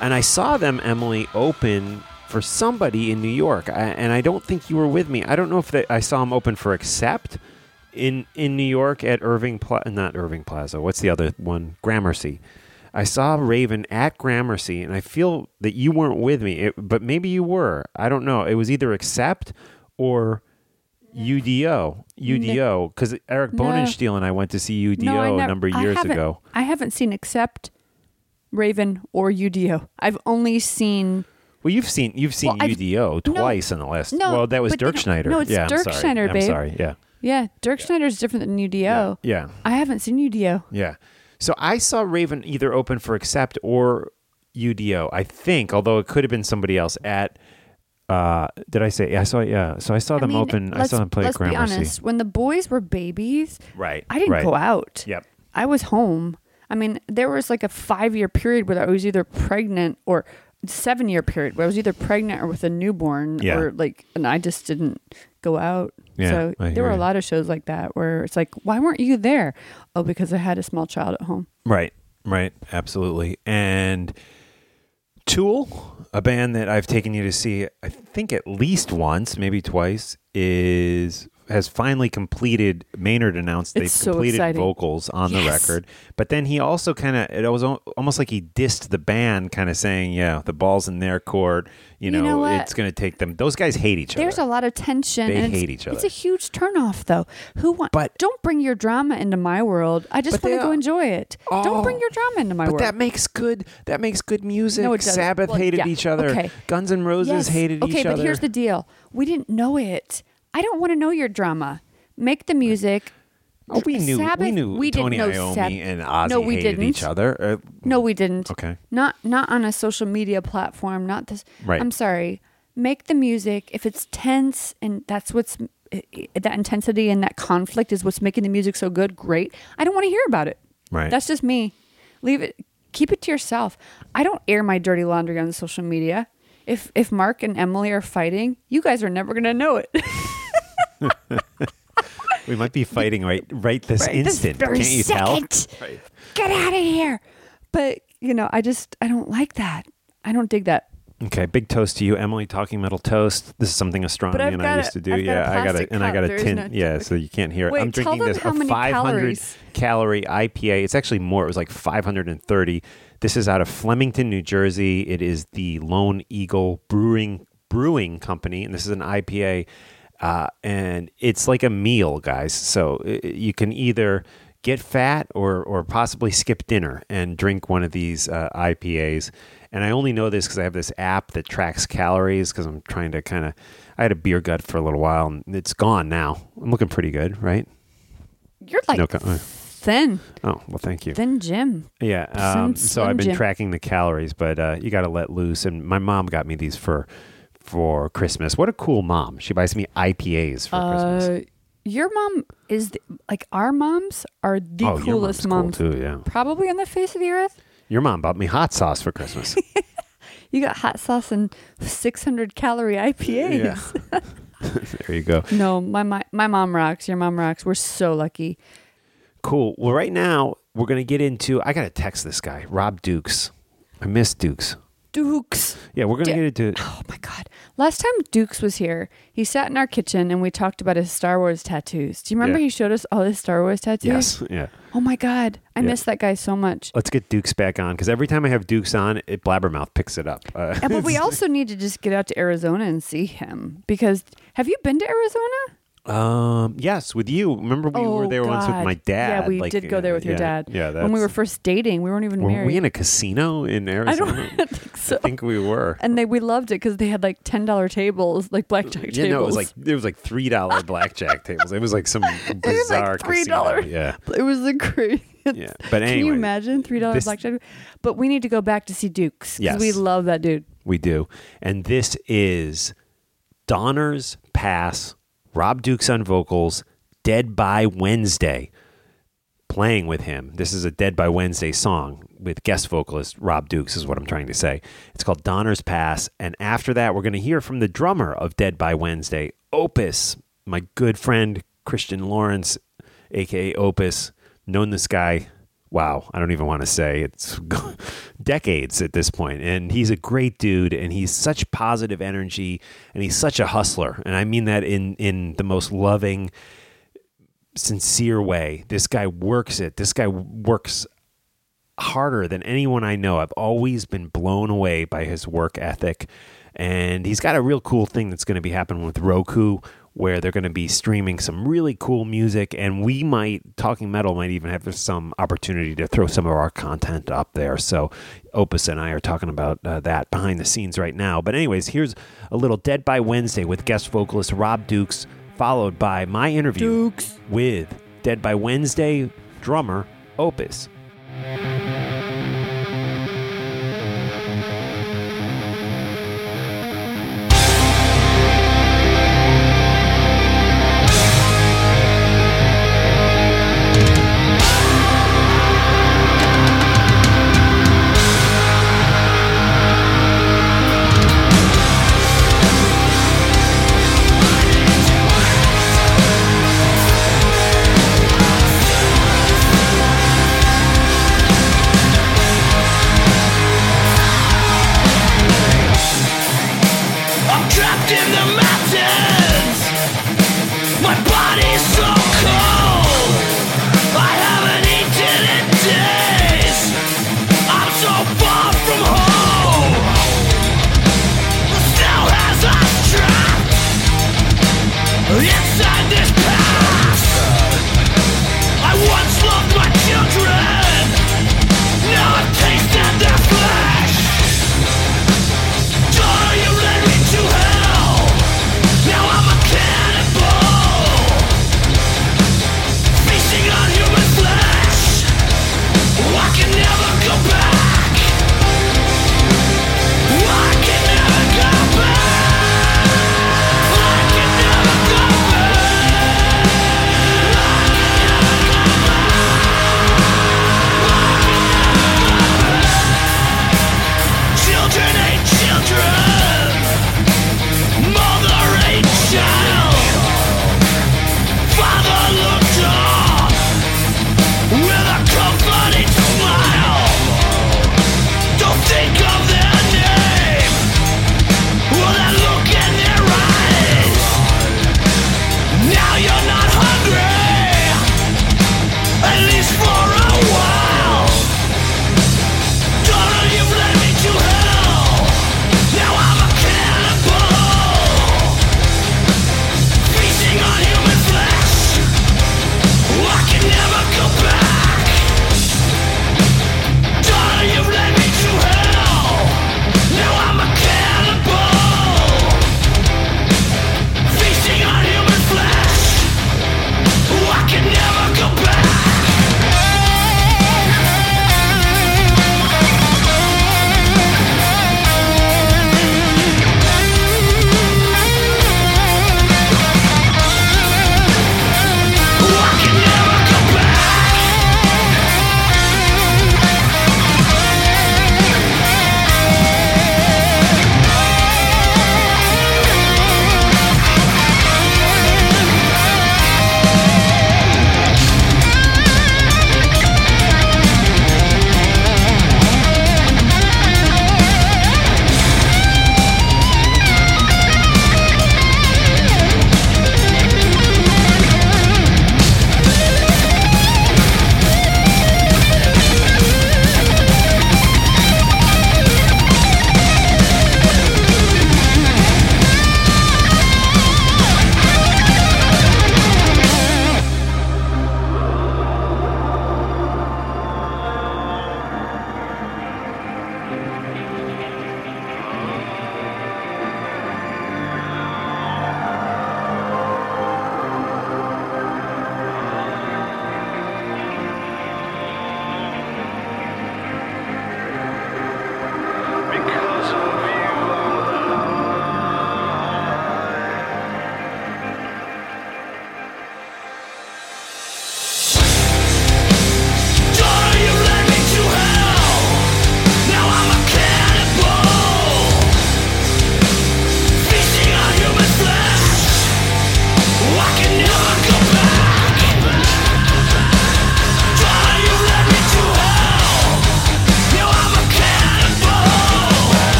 And I saw them, Emily, open for somebody in New York. I, and I don't think you were with me. I don't know if they, I saw them open for Accept in, in New York at Irving Plaza. Not Irving Plaza. What's the other one? Gramercy. I saw Raven at Gramercy, and I feel that you weren't with me, it, but maybe you were. I don't know. It was either Accept or UDO. UDO. Because Eric No. And I went to see UDO No, I a number of years haven't- ago. I haven't seen Accept Raven or UDO. I've only seen Well, you've seen you've seen Well, I've- UDO twice in the last. No, well, that was Dirkschneider. no, it's yeah, Dirk. Schneider, I'm sorry. Yeah, yeah. Dirkschneider's different than UDO. yeah, I haven't seen UDO. yeah. So I saw Raven either open for Accept or UDO. I think, although it could have been somebody else at. Uh, did I say? Yeah, I saw. Yeah, so I saw them I mean, open. I saw them play Let's be honest. When the boys were babies, Right. I didn't right. go out. Yep. I was home. I mean, there was like a five year period where I was either pregnant or seven year period where I was either pregnant or with a newborn Yeah. or like, and I just didn't go out. Yeah, so I there were hear a you. lot of shows like that where it's like, why weren't you there? Oh, because I had a small child at home. Right, right, absolutely. And Tool, a band that I've taken you to see, I think at least once, maybe twice, is has finally completed. Maynard announced they've so completed exciting. vocals on the record, but then he also kind of it was almost like he dissed the band, kind of saying, "Yeah, the ball's in their court. You know, You know it's going to take them." Those guys hate each There's other. There's a lot of tension. They and hate each other. It's a huge turnoff, though. Who want? But- don't bring your drama into my world. I just want to go enjoy it. Oh, don't bring your drama into my world. but world. that makes good. That makes good music. No, it doesn't. Sabbath Well, hated yeah, each other. okay. Guns and Roses Yes. hated okay, each other. Okay, but here's the deal. We didn't know it. I don't want to know your drama. Make the music. Oh, we knew. we knew we didn't Tony know Iommi and Ozzy No, we hated didn't. each other. Uh, No, we didn't. Okay. Not not on a social media platform. Not this. Right. I'm sorry. Make the music. If it's tense and that's what's that intensity and that conflict is what's making the music so good. Great. I don't want to hear about it. Right. That's just me. Leave it. Keep it to yourself. I don't air my dirty laundry on social media. If if Mark and Emily are fighting, you guys are never gonna know it. we might be fighting right right this Right this instant. very Can't you second. tell? Right. Get out of here. But you know, I just I don't like that. I don't dig that. Okay, big toast to you, Emily. Talking metal toast. This is something astronomy and I've and got I a- used to do. I've got yeah, I got plastic it, and I got a tin. no- yeah, so you can't hear it. Wait, I'm drinking this a 500 calories. calorie IPA. It's actually more. It was like 530. This is out of Flemington, New Jersey. It is the Lone Eagle Brewing Brewing Company, and this is an IPA. Uh, and it's like a meal, guys. So uh, you can either get fat or or possibly skip dinner and drink one of these uh, IPAs. And I only know this because I have this app that tracks calories because I'm trying to kind of. I had a beer gut for a little while and it's gone now. I'm looking pretty good, right? You're like No uh, thin, Oh well, thank you. thin Jim. Yeah. Um, so I've been Jim. tracking the calories, but uh, you got to let loose. And my mom got me these for for Christmas. What a cool mom! She buys me IPAs for Christmas. Uh, your mom is the, like our moms are the oh, coolest mom's cool too. Yeah. probably on the face of the earth. Your mom bought me hot sauce for Christmas. You got hot sauce and 600 calorie IPAs. there you go. No, my, my my mom rocks. Your mom rocks. We're so lucky. Cool. Well, right now we're gonna get into. I gotta text this guy, Rob Dukes. I miss Dukes. Dukes. Yeah, we're gonna get into. It. Oh my God. Last time Dukes was here, he sat in our kitchen and we talked about his Star Wars tattoos. Do you remember Yeah. he showed us all his Star Wars tattoos? Yes, yeah. Oh my God. I Yeah. miss that guy so much. Let's get Dukes back on because every time I have Dukes on, it Blabbermouth picks it up. Uh, Yeah, but we also need to just get out to Arizona and see him because have you been to Arizona? Um. Yes, with you. Remember we were there once with Oh, God. my dad. Yeah, we like, did go there with your yeah, dad. Yeah, that's, when we were first dating, we weren't even Were married. we in a casino in Arizona? I Arizona? don't think so. I think we were. and they we loved it because they had like ten dollar tables, like blackjack tables. Yeah, no, it was like it was like three dollar blackjack tables. It was like some it was bizarre casino. dollars. Yeah, it was the crazy. yeah. But Can you imagine three dollar this- blackjack? But we need to go back to see Dukes because Yes. we love that dude. We do. And this is Donner's Pass, Rob Dukes on vocals, Dead by Wednesday, playing with him. This is a Dead by Wednesday song with guest vocalist Rob Dukes, is what I'm trying to say. It's called Donner's Pass. And after that, we're going to hear from the drummer of Dead by Wednesday, Opus, my good friend Christian Lawrence, aka Opus. Known this guy wow, I don't even want to say it's decades at this point. And he's a great dude and he's such positive energy and he's such a hustler. And I mean that in in the most loving sincere way. This guy works it. This guy works harder than anyone I know. I've always been blown away by his work ethic. And he's got a real cool thing that's going to be happening with Roku where they're going to be streaming some really cool music and we might talking metal might even have some opportunity to throw some of our content up there. So opus and i are talking about uh, that behind the scenes right now. But anyways here's a little dead by wednesday with guest vocalist rob dukes followed by my interview with dead by wednesday drummer opus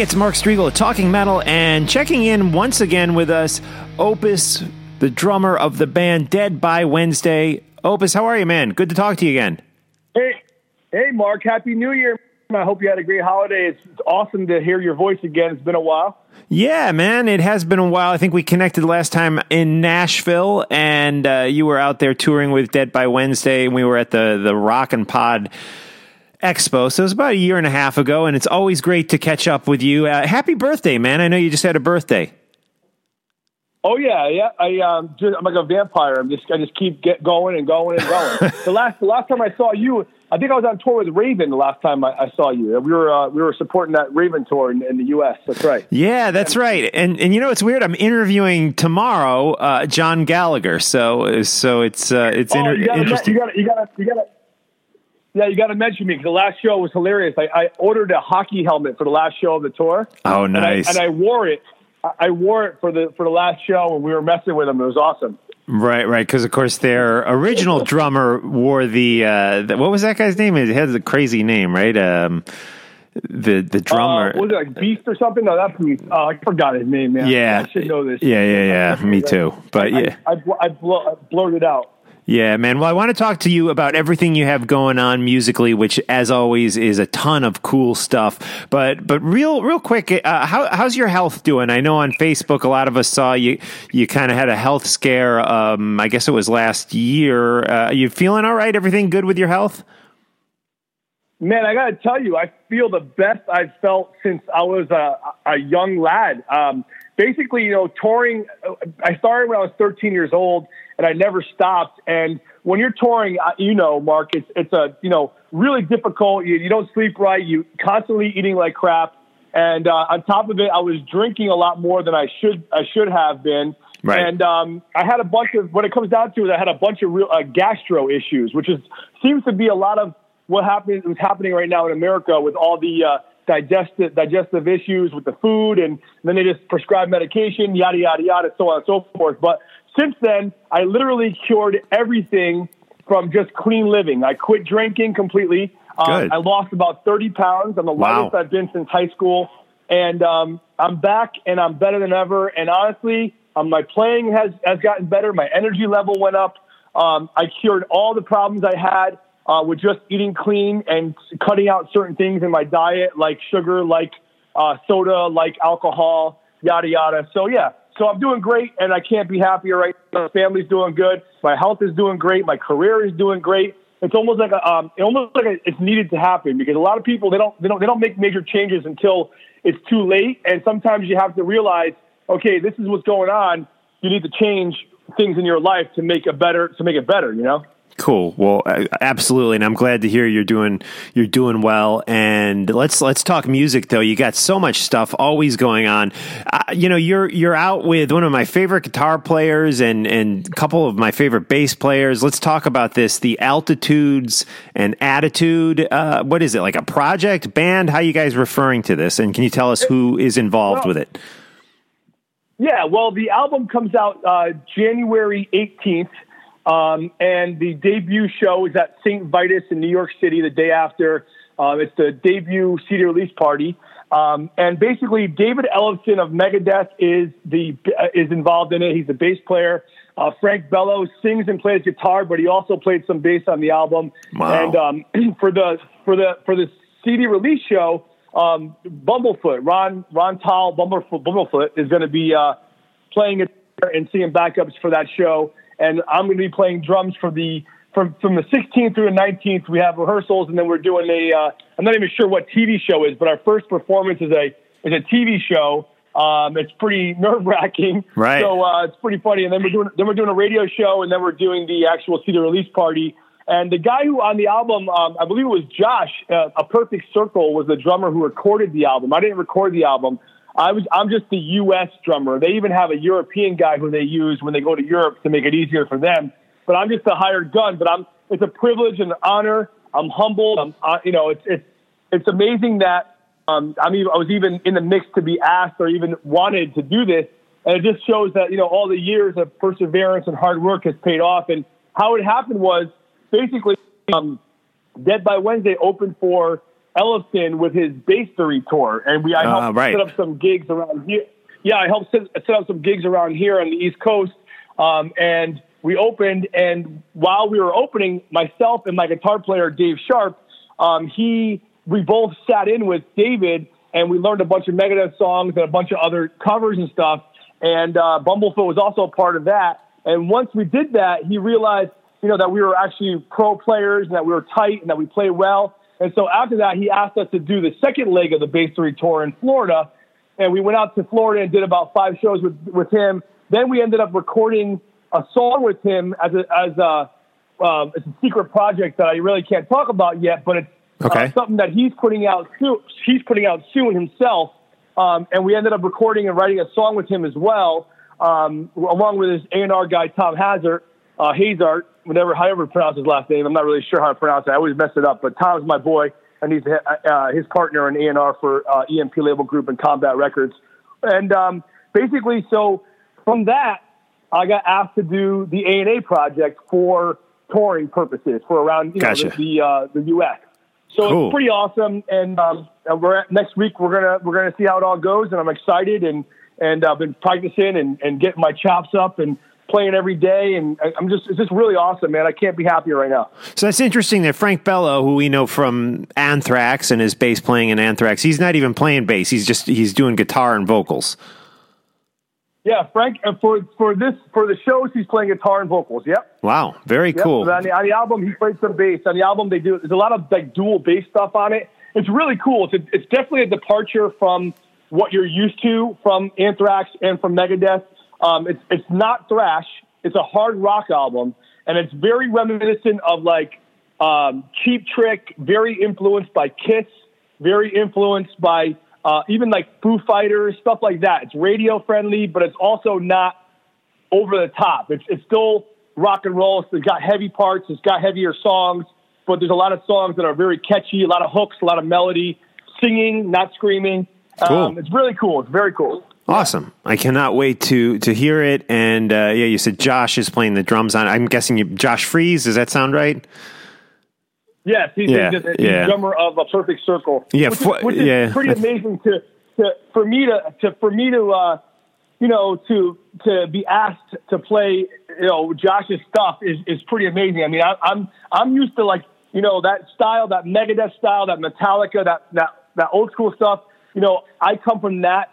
It's Mark Strigl of Talking Metal, and checking in once again with us, Opus, the drummer of the band Dead by Wednesday. Opus, how are you, man? Good to talk to you again. Hey, hey, Mark. Happy New Year. I hope you had a great holiday. It's, it's awesome to hear your voice again. It's been a while. Yeah, man, it has been a while. I think we connected last time in Nashville, and uh, you were out there touring with Dead by Wednesday, and we were at the the Rock and Pod Expo. So it was about a year and a half ago, and it's always great to catch up with you. Uh, happy birthday, man! I know you just had a birthday. Oh yeah, yeah. I um, just, I'm like a vampire. I'm just I just keep get going and going and going. the last the last time I saw you, I think I was on tour with Raven. The last time I, I saw you, we were uh, we were supporting that Raven tour in, in the U.S. That's right. Yeah, that's right. And and you know it's weird. I'm interviewing tomorrow uh, John Gallagher. So so it's uh, it's Oh, inter- you gotta, interesting. You got you got you got. Yeah, you got to mention me because the last show was hilarious. I, I ordered a hockey helmet for the last show of the tour. Oh, and I- nice. And I, wore it. I- wore it for the for the last show, and we were messing with them. It was awesome. Right, right. Because of course their original drummer wore the, uh, the what was that guy's name? It has a crazy name, right? Um, the the drummer. Uh, was it like Beast or something? No, that's Beast. Oh, I forgot his name, man. yeah, I should know this. Yeah, yeah, yeah. Me too. But yeah. I, I, I, blo- I blurted out. Yeah, man. Well, I want to talk to you about everything you have going on musically, which, as always, is a ton of cool stuff. But, but real, real quick, uh, how, how's your health doing? I know on Facebook, a lot of us saw you. You kind of had a health scare. Um, I guess it was last year. Uh, you feeling all right? Everything good with your health? Man, I got to tell you, I feel the best I've felt since I was a, a young lad. Um, basically, you know, touring, I started when I was 13 years old and I never stopped. And when you're touring, uh, you know, Mark, it's, it's a, you know, really difficult. You, you don't sleep right. You constantly eating like crap. And uh, on top of it, I was drinking a lot more than I should, I should have been. Right. And um, I had a bunch of, what it comes down to is I had a bunch of real uh, gastro issues, which is, seems to be a lot of what happened, what's happening right now in America with all the uh, digestive digestive issues with the food, and then they just prescribe medication, yada yada yada, so on and so forth. But since then, I literally cured everything from just clean living. I quit drinking completely. Good. I lost about 30 pounds. I'm the Wow. lightest I've been since high school, and um, I'm back and I'm better than ever. And honestly, um, my playing has has gotten better. My energy level went up. Um, I cured all the problems I had uh, with just eating clean and cutting out certain things in my diet, like sugar, like uh, soda, like alcohol, yada yada. So yeah, so I'm doing great, and I can't be happier right now. My family's doing good. My health is doing great. My career is doing great. It's almost like a, um, it almost like a, it's needed to happen because a lot of people they don't they don't they don't make major changes until it's too late, and sometimes you have to realize, okay, this is what's going on. You need to change things in your life to make a better to make it better. You know. Cool. Well, absolutely, and I'm glad to hear you're doing you're doing well. And let's let's talk music though. You got so much stuff always going on. Uh, you know, you're you're out with one of my favorite guitar players and and a couple of my favorite bass players. Let's talk about this: the altitudes and attitude. Uh, what is it like a project band? How you guys referring to this? And can you tell us who is involved with it? Yeah, well, the album comes out uh, January 18th, um, and the debut show is at St. Vitus in New York City the day after. Um, it's the debut CD release party, um, and basically David Ellefson of Megadeth is the uh, is involved in it. He's the bass player. Uh, Frank Bellows sings and plays guitar, but he also played some bass on the album. Wow. And um, for the for the for the CD release show, um, Bumblefoot, Ron Ron Thal, Bumblefoot, Bumblefoot is going to be uh, playing it and singing backups for that show, and I'm going to be playing drums for the from from the 16th through the 19th. We have rehearsals, and then we're doing a. Uh, I'm not even sure what TV show is, but our first performance is a is a TV show. Um, it's pretty nerve wracking, Right. So uh, it's pretty funny. And then we're doing then we're doing a radio show, and then we're doing the actual CD release party. And the guy who on the album, um, I believe it was Josh, uh, a Perfect Circle was the drummer who recorded the album. I didn't record the album. I was I'm just the U.S. drummer. They even have a European guy who they use when they go to Europe to make it easier for them. But I'm just a hired gun. But I'm it's a privilege and an honor. I'm humbled. I'm uh, you know it's it's it's amazing that um, I mean I was even in the mix to be asked or even wanted to do this. And it just shows that you know all the years of perseverance and hard work has paid off. And how it happened was basically um, Dead by Wednesday opened for Ellefson with his Basstory tour, and we I Ah, helped right. set up some gigs around here. Yeah, I helped set, set up some gigs around here on the East Coast, um, and we opened. And while we were opening, myself and my guitar player Dave Sharp, um, he we both sat in with David, and we learned a bunch of Megadeth songs and a bunch of other covers and stuff. And uh, Bumblefoot was also a part of that. And once we did that, he realized, you know, that we were actually pro players and that we were tight and that we played well. And so after that, he asked us to do the second leg of the Bass 3 tour in Florida. And we went out to Florida and did about five shows with, with him. Then we ended up recording a song with him as a, as a, um, it's a secret project that I really can't talk about yet, but it's Okay. uh, something that he's putting out soon. He's putting out soon himself. Um, and we ended up recording and writing a song with him as well, um, along with his A&R guy, Tom Hazaert, uh, Hazaert, whatever, however pronounce his last name. I'm not really sure how to pronounce it. I always mess it up, but Tom's my boy, and he's uh, his partner in A&R for uh, EMP Label Group and Combat Records. And um, basically, so from that, I got asked to do the A&A project for touring purposes for around you know, Gotcha. the, the, uh, the U.S. So Cool. it's pretty awesome, and, um, and we're at, next week we're gonna we're gonna see how it all goes, and I'm excited, and and I've been practicing and, and getting my chops up and playing every day, and I- I'm just it's just really awesome, man. I can't be happier right now. So that's interesting that Frank Bello, who we know from Anthrax and his bass playing in Anthrax, he's not even playing bass. He's just he's doing guitar and vocals. Yeah, Frank, uh, for for this for the shows, he's playing guitar and vocals. Yep. Wow, very Yep. cool. On the, on the album, he played some bass. On the album, they do there's a lot of like dual bass stuff on it. It's really cool. It's a, it's definitely a departure from what you're used to from Anthrax and from Megadeth. Um, it's it's not thrash. It's a hard rock album, and it's very reminiscent of like um, Cheap Trick. Very influenced by Kiss. Very influenced by uh, even like Foo Fighters, stuff like that. It's radio friendly, but it's also not over the top. It's it's still rock and roll. It's got heavy parts. It's got heavier songs, but there's a lot of songs that are very catchy. A lot of hooks, a lot of melody, singing, not screaming. Cool. Um, it's really cool. It's very cool. Awesome! I cannot wait to to hear it. And uh, yeah, you said Josh is playing the drums on. I'm guessing you, Josh Freese. Does that sound right? Yes, he's, Yeah, he's, he's yeah. drummer of a Perfect Circle. Yeah, which, is, which is yeah. pretty amazing to, to for me to, to for me to uh, you know to to be asked to play you know Josh's stuff is is pretty amazing. I mean, I, I'm I'm used to like you know that style, that Megadeth style, that Metallica, that that that old school stuff. You know, I come from that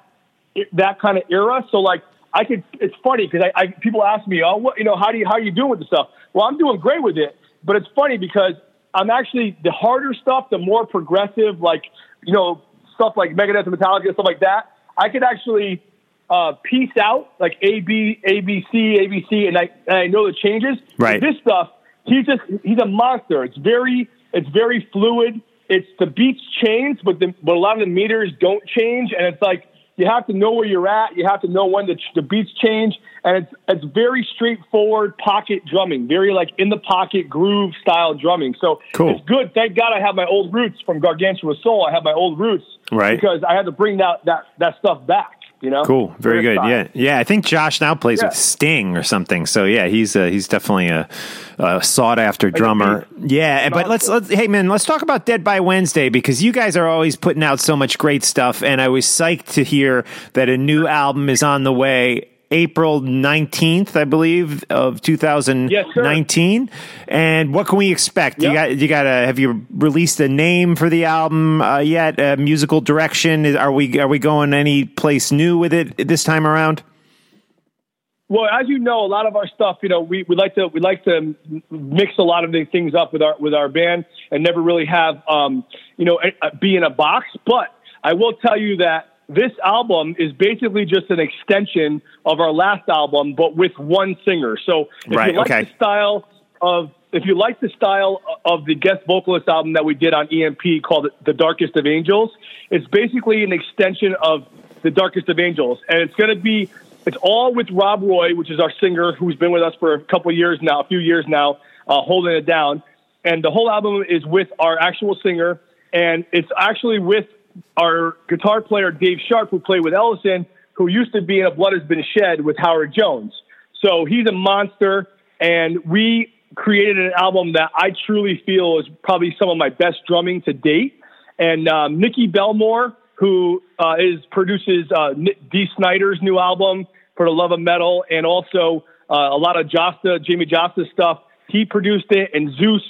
that kind of era. So like I could, it's funny because I, I people ask me, oh, what you know, how do you how are you doing with the stuff? Well, I'm doing great with it, but it's funny because I'm actually the harder stuff, the more progressive, like you know, stuff like Megadeth and Metallica, and stuff like that. I could actually uh, piece out like A B A B C A B C, and I and I know the changes. Right. This stuff, he's just he's a monster. It's very it's very fluid. It's the beats change, but the, but a lot of the meters don't change, and it's like you have to know where you're at. You have to know when the, the beats change, and it's it's very straightforward pocket drumming, very like in the pocket groove style drumming. So Cool. it's good. Thank God I have my old roots from Gargantua Soul. I have my old roots, Right. Because I had to bring that that that stuff back. You know, Cool, very good. Yeah, yeah. I think Josh now plays Yeah. with Sting or something. So yeah, he's uh, he's definitely a, a sought after drummer. Yeah, but let's let's hey man, let's talk about Dead by Wednesday because you guys are always putting out so much great stuff, and I was psyched to hear that a new album is on the way. April 19th, I believe, of 2019. and what can we expect? You got you got a have you released a name for the album uh, yet? Uh, musical direction? Is- Are we are we going any place new with it this time around? Well, as you know, a lot of our stuff, you know, we, we like to we like to mix a lot of the things up with our with our band and never really have um, you know be in a box. But I will tell you that this album is basically just an extension of our last album, but with one singer. So if Right, you like okay. the style of if you like the style of the guest vocalist album that we did on EMP called The Darkest of Angels, it's basically an extension of The Darkest of Angels. And it's going to be, it's all with Rob Roy, which is our singer who's been with us for a couple years now, a few years now, uh, holding it down. And the whole album is with our actual singer. And it's actually with our guitar player, Dave Sharp, who played with Ellefson, who used to be in A Blood Has Been Shed with Howard Jones. So he's a monster, and we created an album that I truly feel is probably some of my best drumming to date. and um, Nikki Bellmore, who uh, is produces uh, Dee Snider's new album for the love of metal, and also uh, a lot of Jasta, Jamey Jasta stuff. He produced it, and Zeuss,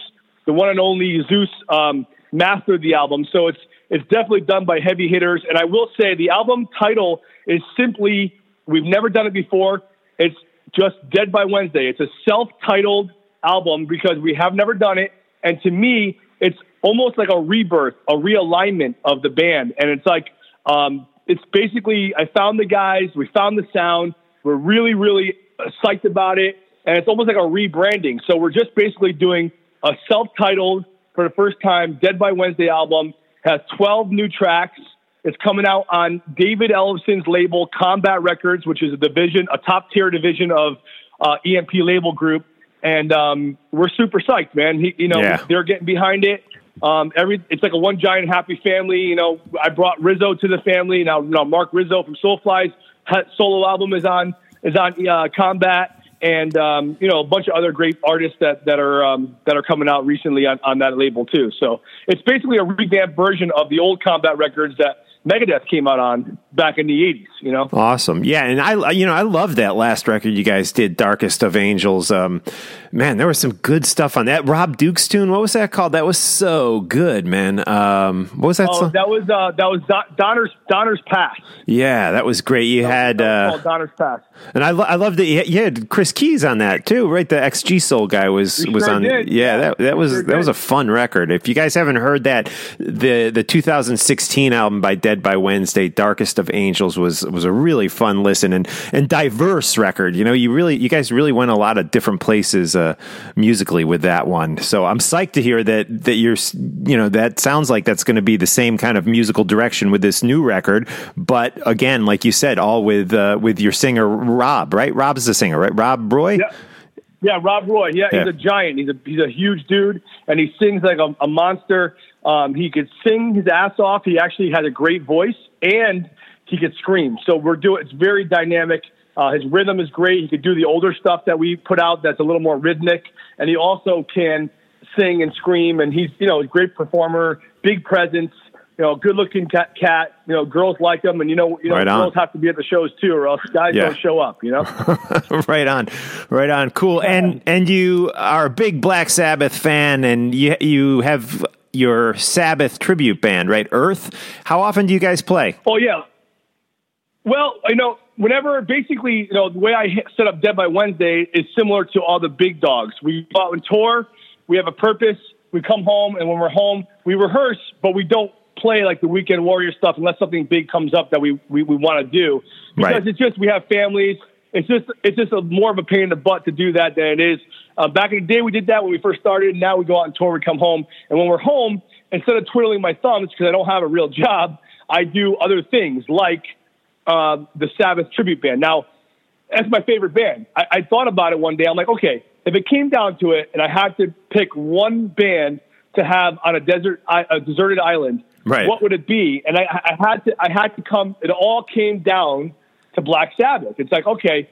the one and only Zeuss, um, mastered the album. So it's it's definitely done by heavy hitters. And I will say the album title is simply we've never done it before. It's just Dead by Wednesday. It's a self-titled album because we have never done it. And to me, it's almost like a rebirth, a realignment of the band. And it's like, um, it's basically, I found the guys, we found the sound, we're really, really psyched about it. And it's almost like a rebranding. So we're just basically doing a self titled, for the first time, Dead by Wednesday album, has 12 new tracks. It's coming out on David Ellefson's label, Combat Records, which is a division, a top tier division of uh, EMP label group and um, we're super psyched, man. He, you know, Yeah. they're getting behind it. Um, every it's like a one giant happy family. You know, I brought Rizzo to the family. Now, now Mark Rizzo from Soulfly's solo album is on is on uh, Combat, and um, you know a bunch of other great artists that that are um, that are coming out recently on, on that label too. So it's basically a revamped version of the old Combat records that Megadeth came out on back in the '80s. You know. Awesome. Yeah, and I you know, I love that last record you guys did, Darkest of Angels. Um man, there was some good stuff on that. Rob Duke's tune, what was that called? That was so good, man. Um what was that Oh, song? that was uh, that was Donner's Donner's Pass. yeah, that was great. You had was uh Donner's Pass. and I, lo- I love that you had, you had Chris Keys on that too, right? The XG Soul guy was We was sure on. did. Yeah, that that was sure that was a fun record. If you guys haven't heard that, the the 2016 album by Dead by Wednesday, Darkest of Angels, was was a really fun listen and and diverse record. You know, you really you guys really went a lot of different places uh, musically with that one. So I'm psyched to hear that that you're you know that sounds like that's going to be the same kind of musical direction with this new record. But again, like you said, all with uh, with your singer Rob, right? Rob's the singer, right? Rob Roy. Yeah. Yeah, Rob Roy. Yeah, Yeah. he's a giant. He's a he's a huge dude, and he sings like a, a monster. Um, he could sing his ass off. He actually has a great voice, and he could scream. So we're doing. It's very dynamic. Uh, his rhythm is great. He could do the older stuff that we put out that's a little more rhythmic, and he also can sing and scream. And he's you know a great performer, big presence. You know, good looking cat, cat. You know, girls like him, and you know, you know, Right girls have to be at the shows too, or else guys Yeah. don't show up. You know. right on, right on. Cool. And and you are a big Black Sabbath fan, and you you have your Sabbath tribute band, right? Earth. How often do you guys play? Oh yeah. Well, you know, whenever basically, you know, the way I set up Dead by Wednesday is similar to all the big dogs. We go out and tour. We have a purpose. We come home, and when we're home, we rehearse, but we don't play like the weekend warrior stuff unless something big comes up that we we, we want to do. Because Right. it's just we have families. It's just it's just a, more of a pain in the butt to do that than it is. Uh, back in the day, we did that when we first started. Now we go out and tour. We come home, and when we're home, instead of twiddling my thumbs because I don't have a real job, I do other things like uh, the Sabbath tribute band. Now, that's my favorite band. I, I thought about it one day. I'm like, okay, if it came down to it, and I had to pick one band to have on a desert, a deserted island, Right. what would it be? And I, I had to, I had to come. It all came down to Black Sabbath. It's like, okay,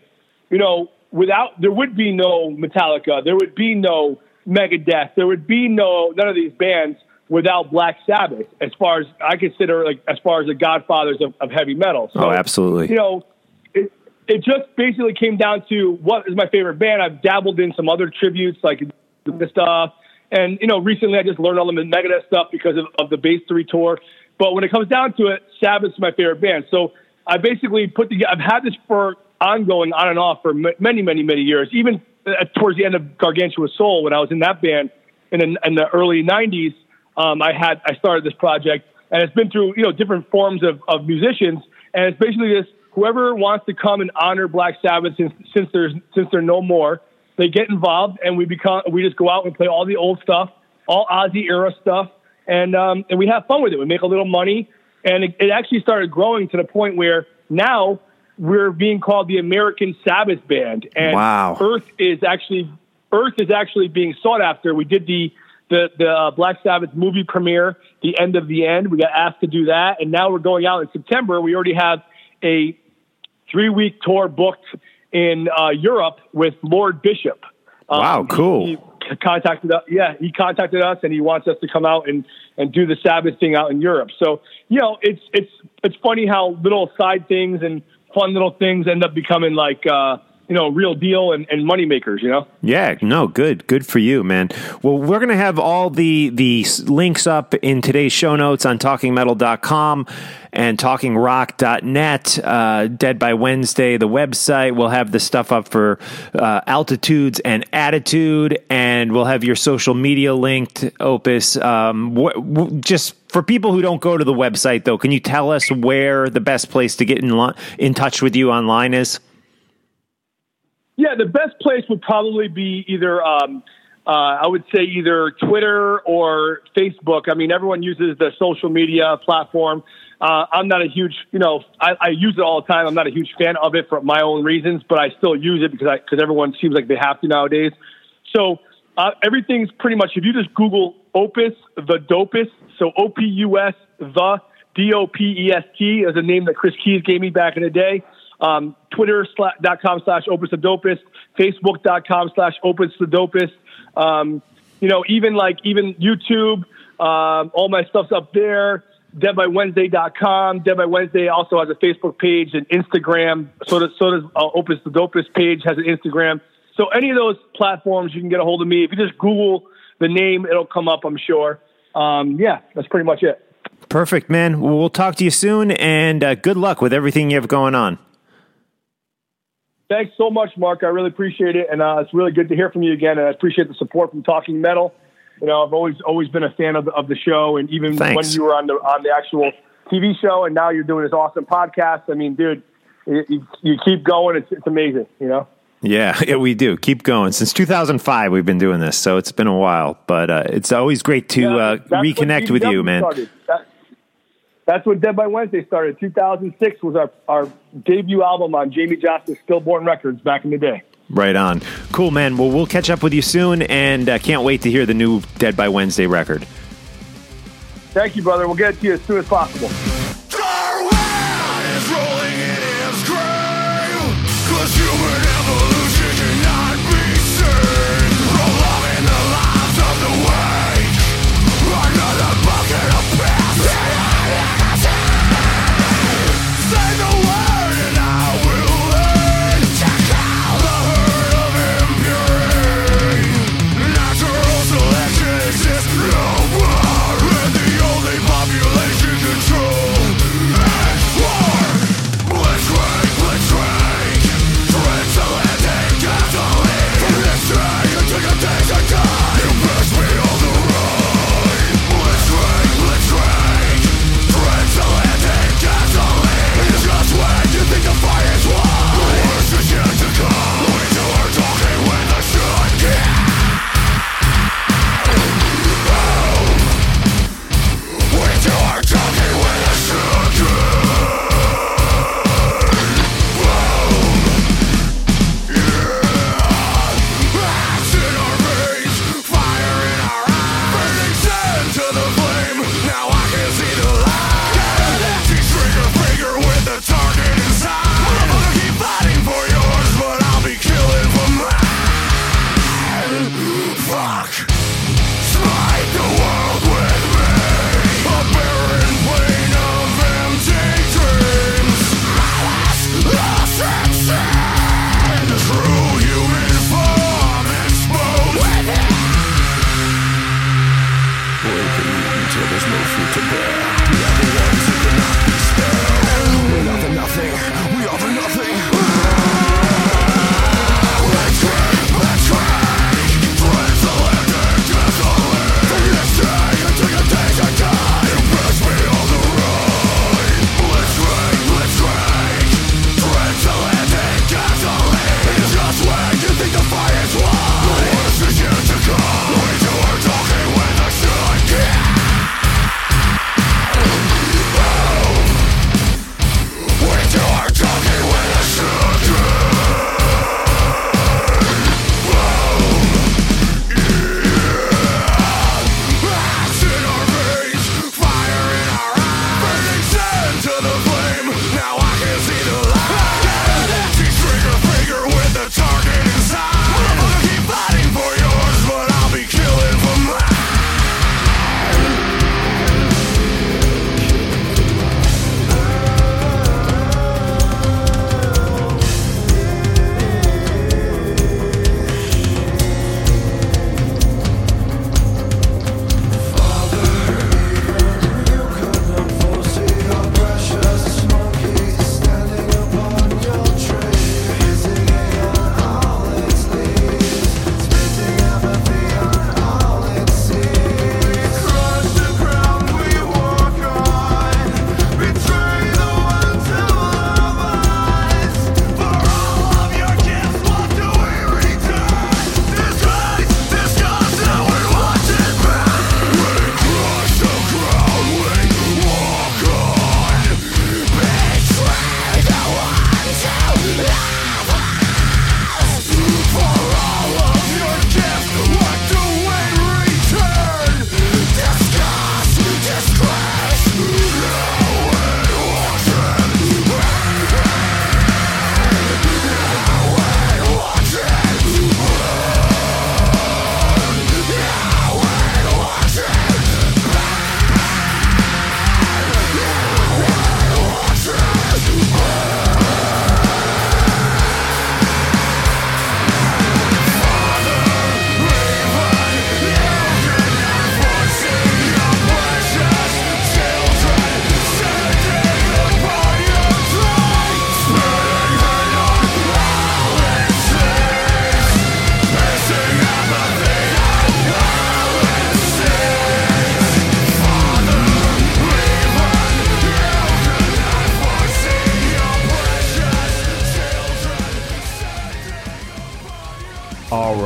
you know, without there would be no Metallica, there would be no Megadeth, there would be no none of these bands without Black Sabbath. As far as I consider, like as far as the Godfathers of, of heavy metal. So, Oh, absolutely. You know, it it just basically came down to what is my favorite band. I've dabbled in some other tributes like the stuff, and you know, recently I just learned all the Megadeth stuff because of, of the Base Three tour. But when it comes down to it, Sabbath's my favorite band. So I basically put together. I've had this for ongoing on and off for many, many, many years. Even uh, towards the end of Gargantua Soul, when I was in that band in the, in the early '90s, um, I had I started this project, and it's been through you know different forms of, of musicians, and it's basically this: whoever wants to come and honor Black Sabbath since since there's since they're no more, they get involved, and we become we just go out and play all the old stuff, all Ozzy era stuff, and um, and we have fun with it. We make a little money, and it, it actually started growing to the point where now we're being called the American Sabbath Band, and Wow. Earth is actually Earth is actually being sought after. We did the the the uh, Black Sabbath movie premiere, The End of the End. We got asked to do that, and now we're going out in September. We already have a three week tour booked in uh, Europe with Lord Bishop. Um, Wow, cool. he c- contacted us. Yeah, he contacted us, and he wants us to come out and and do the Sabbath thing out in Europe. So you know, it's it's it's funny how little side things and fun little things end up becoming like uh, you know real deal and, and money makers. You know. Yeah, no, good, good for you, man. Well, we're gonna have all the the links up in today's show notes on talkingmetal.com and talkingrock.net. Uh, Dead by Wednesday, the website. We'll have the stuff up for uh, altitudes and attitude, and we'll have your social media linked. Opus, um, wh- wh- just for people who don't go to the website, though, can you tell us where the best place to get in li- in touch with you online is? Yeah, the best place would probably be either, um, uh, I would say either Twitter or Facebook. I mean, everyone uses the social media platform. Uh, I'm not a huge, you know, I, I use it all the time. I'm not a huge fan of it for my own reasons, but I still use it because because everyone seems like they have to nowadays. So uh, everything's pretty much, if you just Google Opus, the dopest, so O P U S, the D O P E S T is a name that Chris Keys gave me back in the day. Um, Twitter.com slash Opus the dopest, Facebook.com slash Opus the dopest. Um, you know, even like even YouTube, um, all my stuff's up there. DeadByWednesday.com. Dead by Wednesday also has a Facebook page and Instagram. So does, so does uh, Opus the Dopest page has an Instagram. So any of those platforms, you can get a hold of me. If you just Google the name, it'll come up, I'm sure. Um, yeah, that's pretty much it. Perfect, man. Well, we'll talk to you soon, and uh, good luck with everything you have going on. Thanks so much, Mark. I really appreciate it, and uh, it's really good to hear from you again. And I appreciate the support from Talking Metal. You know, I've always always been a fan of the, of the show, and even Thanks. when you were on the on the actual TV show, and now you're doing this awesome podcast. I mean, dude, you, you, you keep going. It's it's amazing. You know. Yeah, yeah, we do. Keep going. Since 2005, we've been doing this, so it's been a while. But uh, it's always great to Yeah, uh, reconnect with you, man. That, that's when Dead by Wednesday started. 2006 was our, our debut album on Jamie Johnson's Stillborn Records back in the day. Right on. Cool, man. Well, we'll catch up with you soon, and uh, can't wait to hear the new Dead by Wednesday record. Thank you, brother. We'll get it to you as soon as possible. Darwin is rolling in his grave. 'Cause human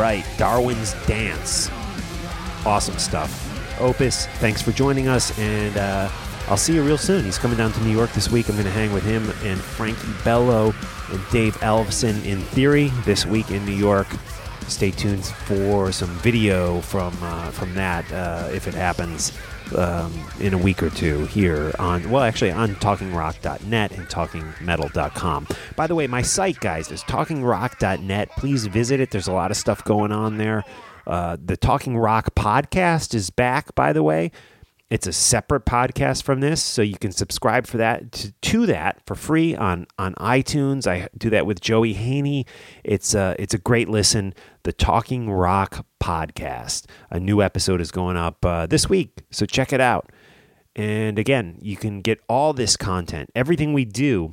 right, Darwin's Dance. Awesome stuff. Opus, thanks for joining us, and uh, I'll see you real soon. He's coming down to New York this week. I'm going to hang with him and Frankie Bello and Dave Ellefson in theory this week in New York. Stay tuned for some video from uh, from that uh, if it happens um, in a week or two here on well actually on talkingrock.net and talkingmetal.com. By the way, my site guys is talkingrock.net. Please visit it. There's a lot of stuff going on there. Uh, the Talking Rock podcast is back, by the way. It's a separate podcast from this, so you can subscribe for that to, to that for free on on iTunes. I do that with Joey Haney. It's a it's a great listen. The Talking Rock podcast. A new episode is going up uh, this week, so check it out. And again, you can get all this content, everything we do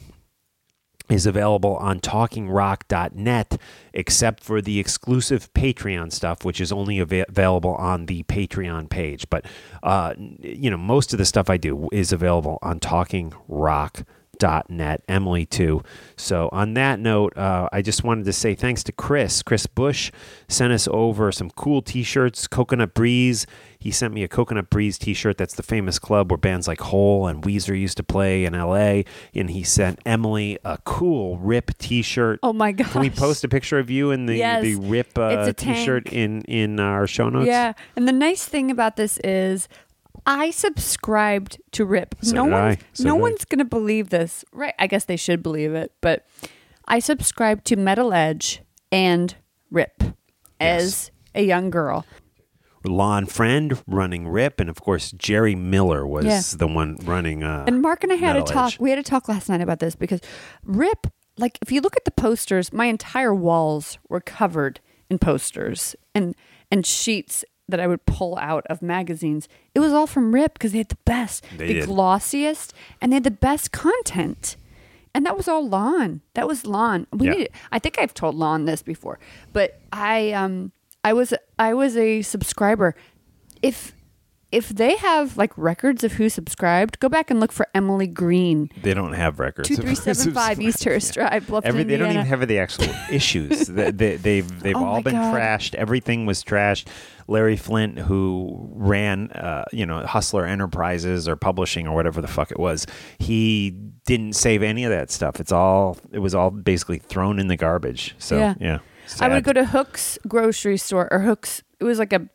is available on talkingrock.net except for the exclusive patreon stuff which is only ava- available on the patreon page. But uh, you know most of the stuff i do is available on talkingrock.net emily too so on that note uh, i just wanted to say thanks to chris chris bush sent us over some cool t-shirts coconut breeze he sent me a Coconut Breeze T-shirt. That's the famous club where bands like Hole and Weezer used to play in L.A. And he sent Emily a cool Rip T-shirt. Oh my God. Can we post a picture of you in the Yes. the Rip uh, T-shirt tank. in in our show notes? Yeah, and the nice thing about this is I subscribed to Rip. So no did I. one's So no did I. one's gonna believe this, right? I guess they should believe it, but I subscribed to Metal Edge and Rip as a young girl. Lonn Friend running Rip, and of course Gerri Miller was Yeah. the one running. Uh, And Mark and I had a Metal talk. Edge. We had a talk last night about this because Rip, like, if you look at the posters, my entire walls were covered in posters and and sheets that I would pull out of magazines. It was all from Rip because they had the best, They the did. glossiest, and they had the best content. And that was all Lonn. That was Lonn. We Yeah. needed, I think I've told Lonn this before, but I um I was I was a subscriber. If if they have like records of who subscribed, go back and look for Emily Green. they don't have records. Two three seven five East Terrace Drive, Bluffton, Every, they don't even have the actual issues. they, they, they've they've Oh all been God. trashed. Everything was trashed. Larry Flynt, who ran, uh, you know, Hustler Enterprises or publishing or whatever the fuck it was, he didn't save any of that stuff. It's all it was all basically thrown in the garbage. So yeah, Yeah. I would go to Hook's grocery store or Hook's. It was like a,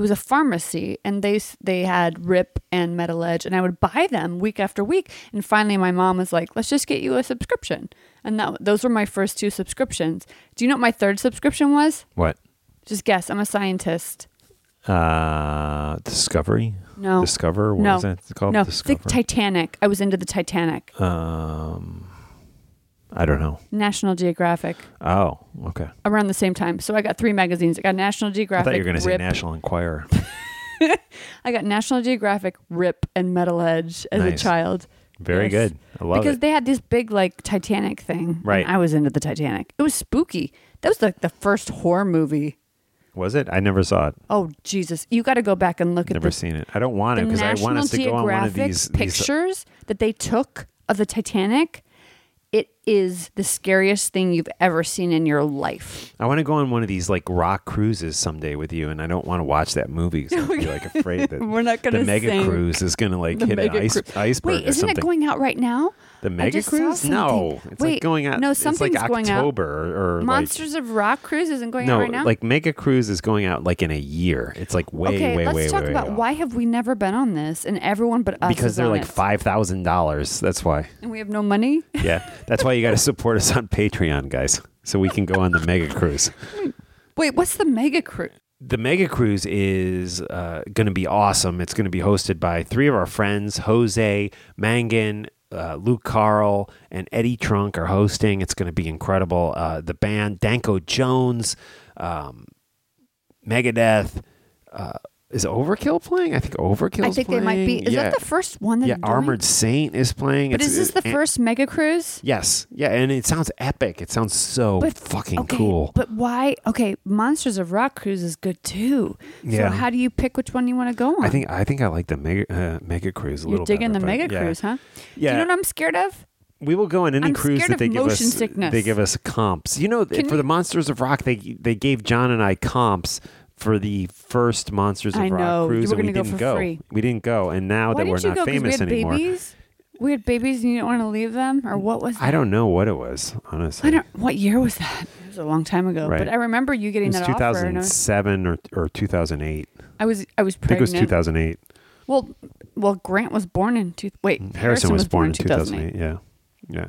it was a pharmacy, and they they had Rip and Metal Edge, and I would buy them week after week. And finally, my mom was like, "Let's just get you a subscription." And that those were my first two subscriptions. Do you know what my third subscription was? what Just guess. I'm a scientist. uh, Discovery. No. Discover. What no, was that called? no. Discover. Think Titanic. I was into the Titanic. um, I don't know. National Geographic. Oh, okay. Around the same time, so I got three magazines. I got National Geographic. I thought you were going to say National Enquirer. I got National Geographic, Rip, and Metal Edge as a child. Very Yes. good. I love it. because it. they had this big like Titanic thing. Right. I was into the Titanic. It was spooky. That was like the first horror movie. Was it? I never saw it. Oh Jesus! You got to go back and look at Never seen it. I don't want to because I want us to go on one of these pictures that they took of the Titanic. It is the scariest thing you've ever seen in your life. I want to go on one of these like rock cruises someday with you, and I don't want to watch that movie because be like afraid that We're not gonna the mega sing. cruise is going to like The hit an ice, cru- iceberg Wait, isn't it going out right now? The mega cruise? No, it's Wait, like going out. No, it's like something's going out. October or, or Monsters of Rock cruise isn't like going out no, right now. like mega cruise is going out like in a year. It's like way, okay, way, let's way, talk way, about way why have we never been on this and everyone but us because they're like it. five thousand dollars. That's why. and we have no money. Yeah, that's why you got to support us on Patreon, guys, so we can go on the mega cruise. Wait, what's the mega cruise? The Mega Cruise is uh, going to be awesome. It's going to be hosted by three of our friends Jose, Mangin, uh, Luke Carl, and Eddie Trunk are hosting. It's going to be incredible. Uh, the band Danko Jones, um, Megadeth. Uh, is Overkill playing? I think Overkill. I think they might be. Is yeah. that the first one that Yeah? Armored Saint is playing. But It's- is this the first mega cruise? Yes. Yeah, and it sounds epic. It sounds so But fucking okay, cool. But why? Okay, Monsters of Rock cruise is good too. Yeah. So how do you pick which one you want to go on? I think I think I like the mega uh, mega cruise a you're little. digging better, the mega yeah. cruise, huh? Do Yeah. you know what I'm scared of? We will go on any I'm cruise that they give us. sickness. They give us comps. You know, Can for the Monsters of Rock, they they gave John and I comps for the first Monsters of I Rock know. You cruise, and we go didn't go. We didn't go, and now Why that we're didn't you not go? 'Cause famous we had anymore, babies. We had babies, and you didn't want to leave them, or what was? That? I don't know what it was. Honestly, I don't. What year was that? It was a long time ago. Right. But I remember you it getting was that offer. And I was, 2007 or or 2008. I was I was I think it was 2008. Well, well, Grant was born in two. Wait, Harrison, was, born in 2008. 2008. Yeah. Yeah.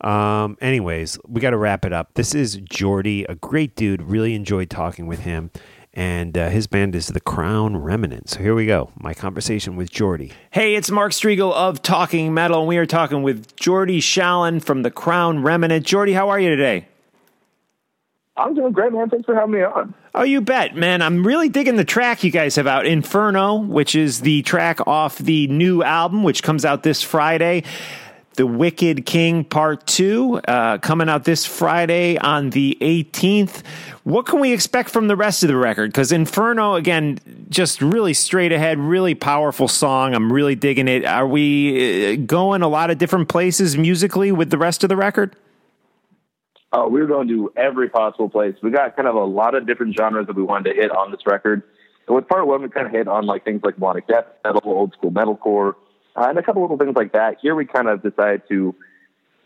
Um, anyways, we got to wrap it up. This is Jordy, a great dude. Really enjoyed talking with him. And uh, his band is The Crown Remnant. So here we go. My conversation with Jordy. Hey, it's Mark Strigl of Talking Metal. And we are talking with Jordy Shallon from The Crown Remnant. Jordy, how are you today? I'm doing great, man. Thanks for having me on. Oh, you bet, man. I'm really digging the track you guys have out, Inferno, which is the track off the new album, which comes out this Friday. The Wicked King Part 2, uh, coming out this Friday on the 18th. What can we expect from the rest of the record? Because Inferno, again, just really straight ahead, really powerful song. I'm really digging it. Are we uh, going a lot of different places musically with the rest of the record? Oh, we were going to every possible place. We got kind of a lot of different genres that we wanted to hit on this record. So with part one, we kind of hit on like things like melodic death metal, old school metalcore, uh, and a couple little things like that. Here we kind of decided to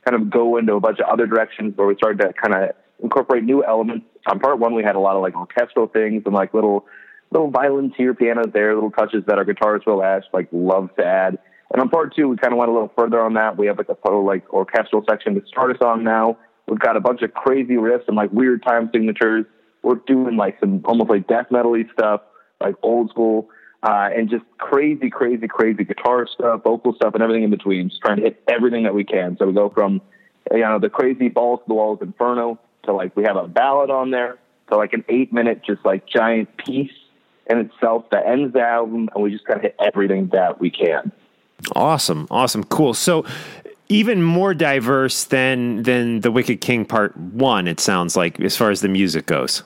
kind of go into a bunch of other directions where we started to kind of incorporate new elements. On part one, we had a lot of like orchestral things and like little little violins here, pianos there, little touches that our guitarists will ask like love to add. And on part two, we kind of went a little further on that. We have like a full like orchestral section to start us on now. We've got a bunch of crazy riffs and like weird time signatures. We're doing like some almost like death metal-y stuff, like old school, uh, and just crazy, crazy, crazy guitar stuff, vocal stuff, and everything in between. Just trying to hit everything that we can. So we go from you know the crazy balls to the walls inferno to like we have a ballad on there to like an eight-minute just like giant piece in itself that ends the album, and we just kind of hit everything that we can. Awesome, awesome, cool. So even more diverse than than the Wicked King Part One. It sounds like as far as the music goes.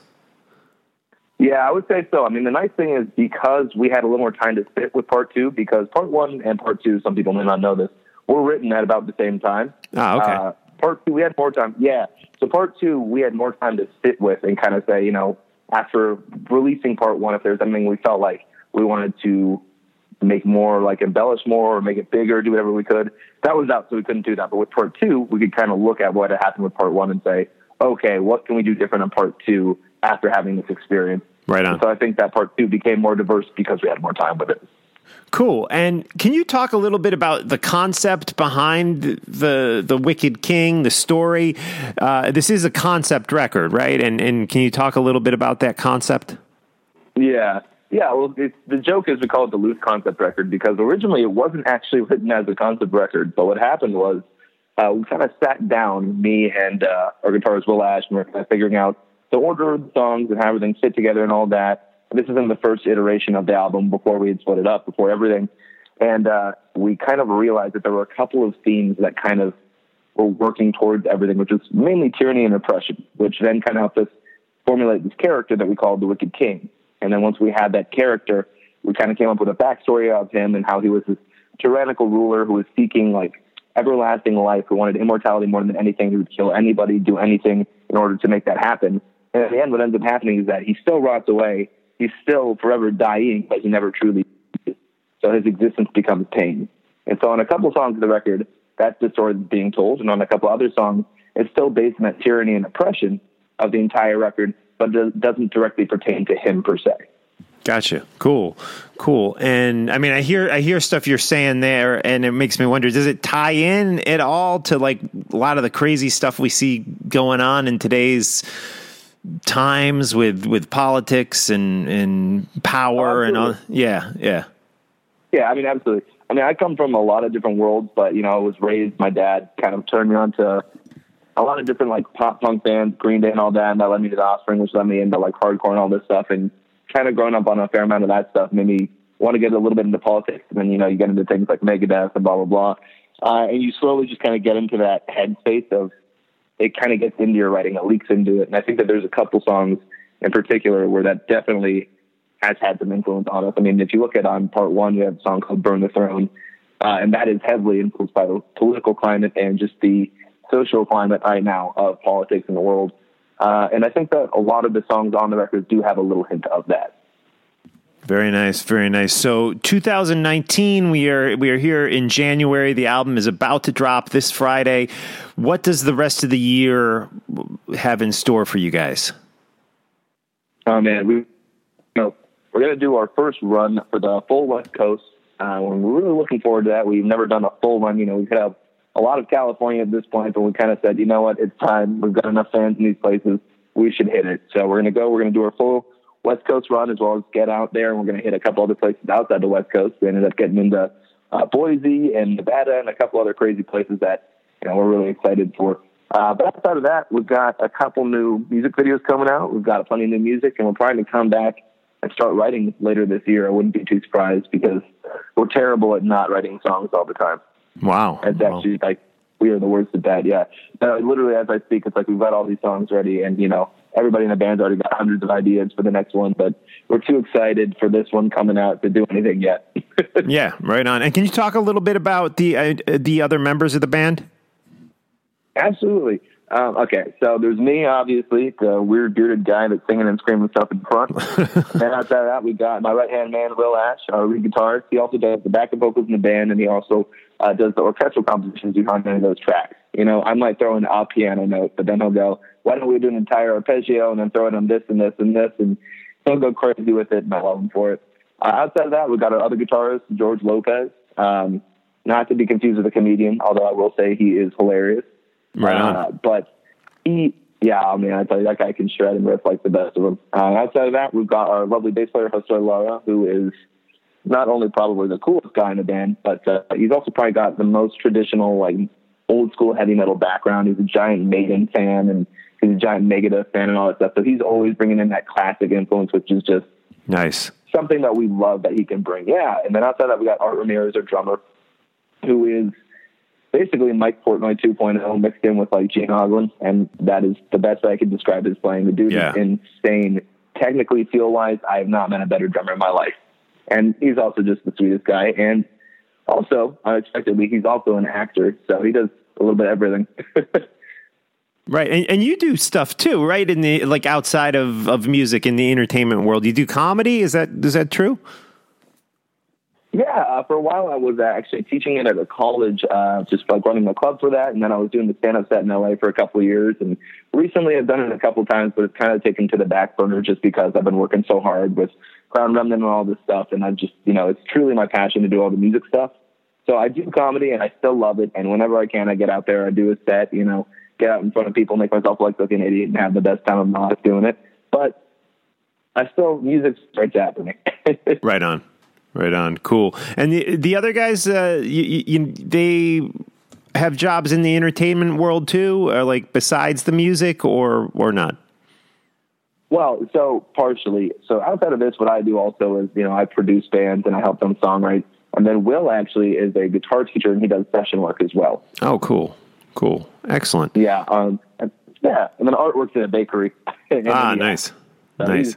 Yeah, I would say so. I mean, the nice thing is because we had a little more time to sit with part two, because part one and part two, some people may not know this, were written at about the same time. Ah, okay. Uh, part two, we had more time. Yeah. So part two, we had more time to sit with and kind of say, you know, after releasing part one, if there's anything we felt like we wanted to make more, like embellish more or make it bigger, do whatever we could. That was out, so we couldn't do that. But with part two, we could kind of look at what had happened with part one and say, okay, what can we do different in part two after having this experience? Right on. And so I think that part two became more diverse because we had more time with it. Cool. And can you talk a little bit about the concept behind the the Wicked King, the story? Uh, this is a concept record, right? And and can you talk a little bit about that concept? Yeah. Yeah, well, it's, the joke is we call it the loose concept record because originally it wasn't actually written as a concept record. But what happened was uh, we kind of sat down, me and uh, our guitarist Will Ash, and we are kind of figuring out the order of the songs and how everything fit together and all that. This is in the first iteration of the album before we had split it up, before everything. And uh, we kind of realized that there were a couple of themes that kind of were working towards everything, which was mainly tyranny and oppression, which then kind of helped us formulate this character that we called the Wicked King. And then once we had that character, we kind of came up with a backstory of him and how he was this tyrannical ruler who was seeking like everlasting life, who wanted immortality more than anything, who would kill anybody, do anything in order to make that happen. And at the end, what ends up happening is that he still rots away. He's still forever dying, but he never truly. So his existence becomes pain. And so on a couple songs of the record, that's the story being told. And on a couple other songs, it's still based on that tyranny and oppression of the entire record, but doesn't directly pertain to him per se. Gotcha. Cool. Cool. And I mean, I hear I hear stuff you're saying there, and it makes me wonder: Does it tie in at all to like a lot of the crazy stuff we see going on in today's times with with politics and and power and all? Yeah. Yeah. Yeah, I mean, absolutely. I mean, I come from a lot of different worlds, but you know, I was raised. My dad kind of turned me on to a lot of different like pop punk bands, Green Day and all that, and that led me to the Offspring, which led me into like hardcore and all this stuff. And kind of growing up on a fair amount of that stuff made me want to get a little bit into politics. And then you know, you get into things like Megadeth and blah blah blah, uh, and you slowly just kind of get into that headspace of it. Kind of gets into your writing, it leaks into it. And I think that there's a couple songs in particular where that definitely has had some influence on us. I mean, if you look at on part one, you have a song called "Burn the Throne," uh, and that is heavily influenced by the political climate and just the social climate right now of politics in the world. Uh, and I think that a lot of the songs on the record do have a little hint of that. Very nice, very nice. So 2019, we are we are here in January. The album is about to drop this Friday. What does the rest of the year have in store for you guys? Oh man, we you know we're gonna do our first run for the full West Coast. Uh, we're really looking forward to that. We've never done a full run. You know, we've had a lot of California at this point, but we kind of said, you know what, it's time. We've got enough fans in these places. We should hit it. So we're gonna go. We're gonna do our full West Coast run as well as get out there, and we're gonna hit a couple other places outside the West Coast. We ended up getting into uh, Boise and Nevada and a couple other crazy places that you know we're really excited for. Uh, but outside of that, we've got a couple new music videos coming out. We've got plenty of new music, and we're trying to come back and start writing later this year. I wouldn't be too surprised because we're terrible at not writing songs all the time. Wow, It's Wow. actually like we are the worst at that. Yeah, uh, literally as I speak, it's like we've got all these songs ready, and you know everybody in the band's already got hundreds of ideas for the next one, but we're too excited for this one coming out to do anything yet. yeah, right on. And can you talk a little bit about the uh, the other members of the band? Absolutely. Um, okay, so there's me, obviously, the weird bearded guy that's singing and screaming stuff in front. and outside of that, we got my right hand man, Will Ash, our lead guitarist. He also does the backup vocals in the band, and he also uh, does the orchestral compositions behind any of those tracks. You know, I might throw in a piano note, but then he'll go, "Why don't we do an entire arpeggio and then throw it in this and this and this?" And he'll go crazy with it, and I love him for it. Uh, outside of that, we've got our other guitarist, George Lopez. Um, not to be confused with a comedian, although I will say he is hilarious. Right. Uh, but he, yeah, I mean, I tell you, that guy can shred and riff like the best of them. Uh, outside of that, we've got our lovely bass player, Jose Lara, who is not only probably the coolest guy in the band, but uh, he's also probably got the most traditional, like, old school heavy metal background. He's a giant Maiden fan and he's a giant Megadeth fan and all that stuff. So he's always bringing in that classic influence, which is just Nice. something that we love that he can bring. Yeah. And then outside of that, we got Art Ramirez, our drummer, who is basically Mike Portnoy 2.0 mixed in with like Gene Hoglan. And that is the best way I could describe his playing. The dude Yeah. is insane. Technically, feel wise, I have not met a better drummer in my life. And he's also just the sweetest guy. And also, unexpectedly, he's also an actor. So he does a little bit of everything. Right, and, and you do stuff too, right? In the like outside of, of music in the entertainment world, you do comedy. Is that is that true? Yeah, uh, for a while I was uh, actually teaching it at a college, uh, just like running a club for that, and then I was doing the stand-up set in LA for a couple of years, and recently I've done it a couple of times, but it's kind of taken to the back burner just because I've been working so hard with Crown Remnant and all this stuff, and I just, you know, it's truly my passion to do all the music stuff. So I do comedy, and I still love it, and whenever I can, I get out there, I do a set, you know, get out in front of people, make myself look like an idiot, and have the best time of my life doing it. But I still music starts happening. Right on, right on. Cool. And the the other guys, uh, you, you, they have jobs in the entertainment world too, or like besides the music, or or not. Well, so partially. So outside of this, what I do also is, you know, I produce bands and I help them songwrite. And then Will actually is a guitar teacher and he does session work as well. Oh, cool, cool, excellent. Yeah. Um, and- yeah. And then Art works in a bakery. Ah, nice, So nice.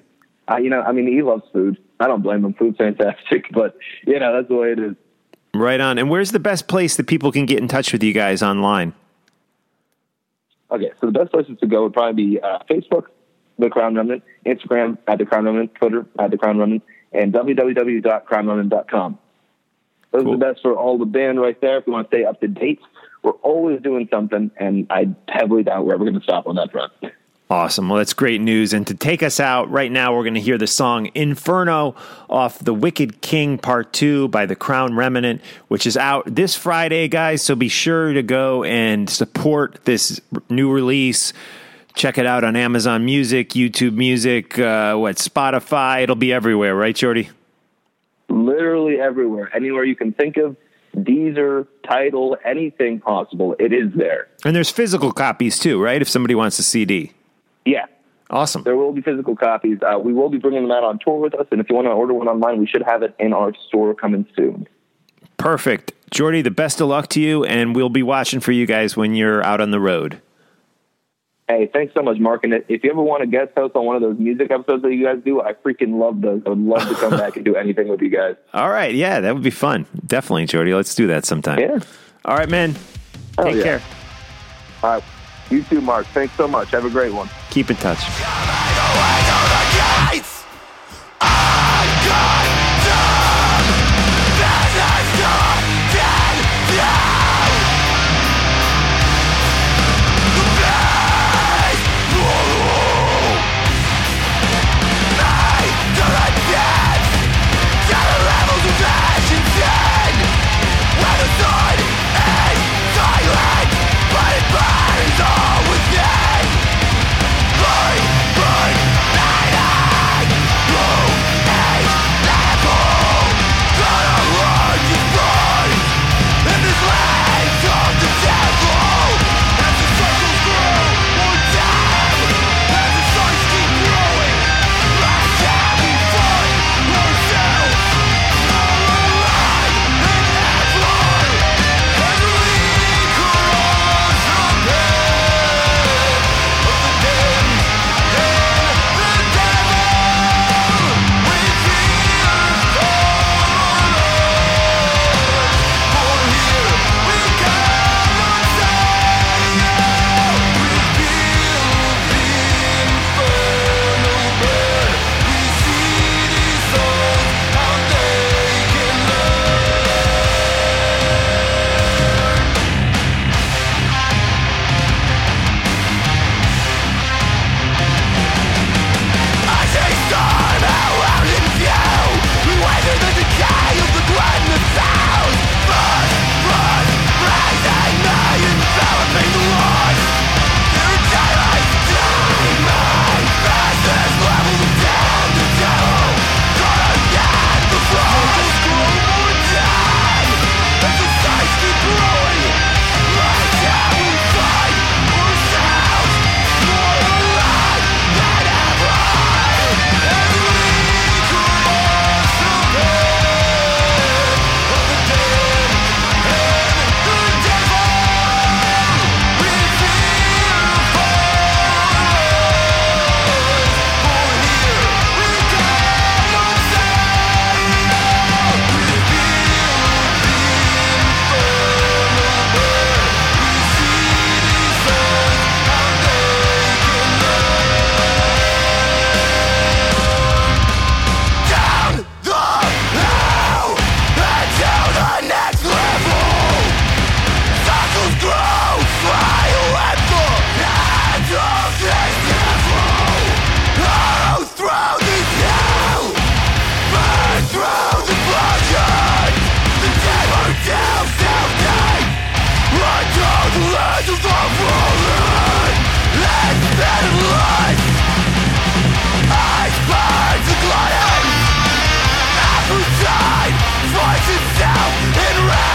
Uh, you know, I mean, he loves food. I don't blame him. Food's fantastic, but you know, that's the way it is. Right on. And where's the best place that people can get in touch with you guys online? Okay, so the best places to go would probably be uh, Facebook, The Crown Remnant, Instagram at The Crown Remnant, Twitter at The Crown Remnant, and www.crownremnant.com. Those Cool. are the best for all the band right there. If you want to stay up to date, we're always doing something, and I heavily doubt we're ever going to stop on that front. Awesome. Well, that's great news. And to take us out right now, we're going to hear the song Inferno off The Wicked King Part 2 by The Crown Remnant, which is out this Friday, guys. So be sure to go and support this new release. Check it out on Amazon Music, YouTube Music, uh, what, Spotify. It'll be everywhere, right, Jordy? Literally everywhere, anywhere you can think of, Deezer, Tidal, anything possible, it is there. And there's physical copies too, right? If somebody wants a CD. Yeah, Awesome. There will be physical copies. Uh, we will be bringing them out on tour with us, and if you want to order one online, we should have it in our store coming soon. Perfect. Jordy, the best of luck to you, and we'll be watching for you guys when you're out on the road. Hey, thanks so much, Mark. And if you ever want to guest host on one of those music episodes that you guys do, I freaking love those. I would love to come back and do anything with you guys. All right, yeah, that would be fun. Definitely, Jordy. Let's do that sometime. Yeah. All right, man. Hell Take yeah. care. All right. You too, Mark. Thanks so much. Have a great one. Keep in touch.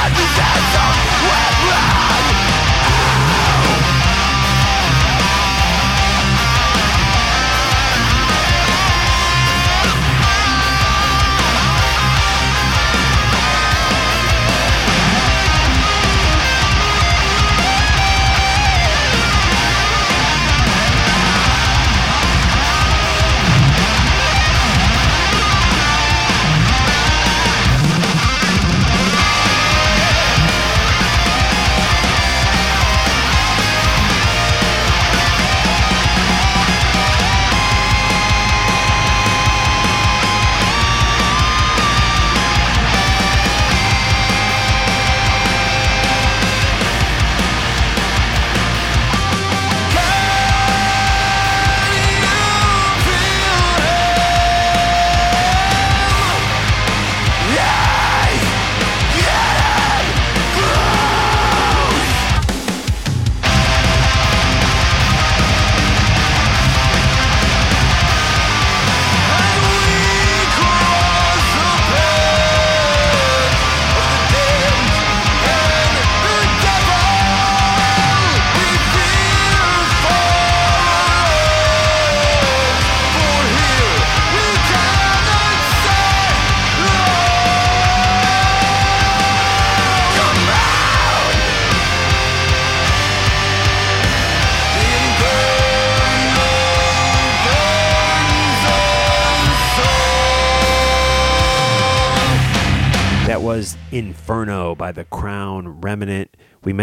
Not the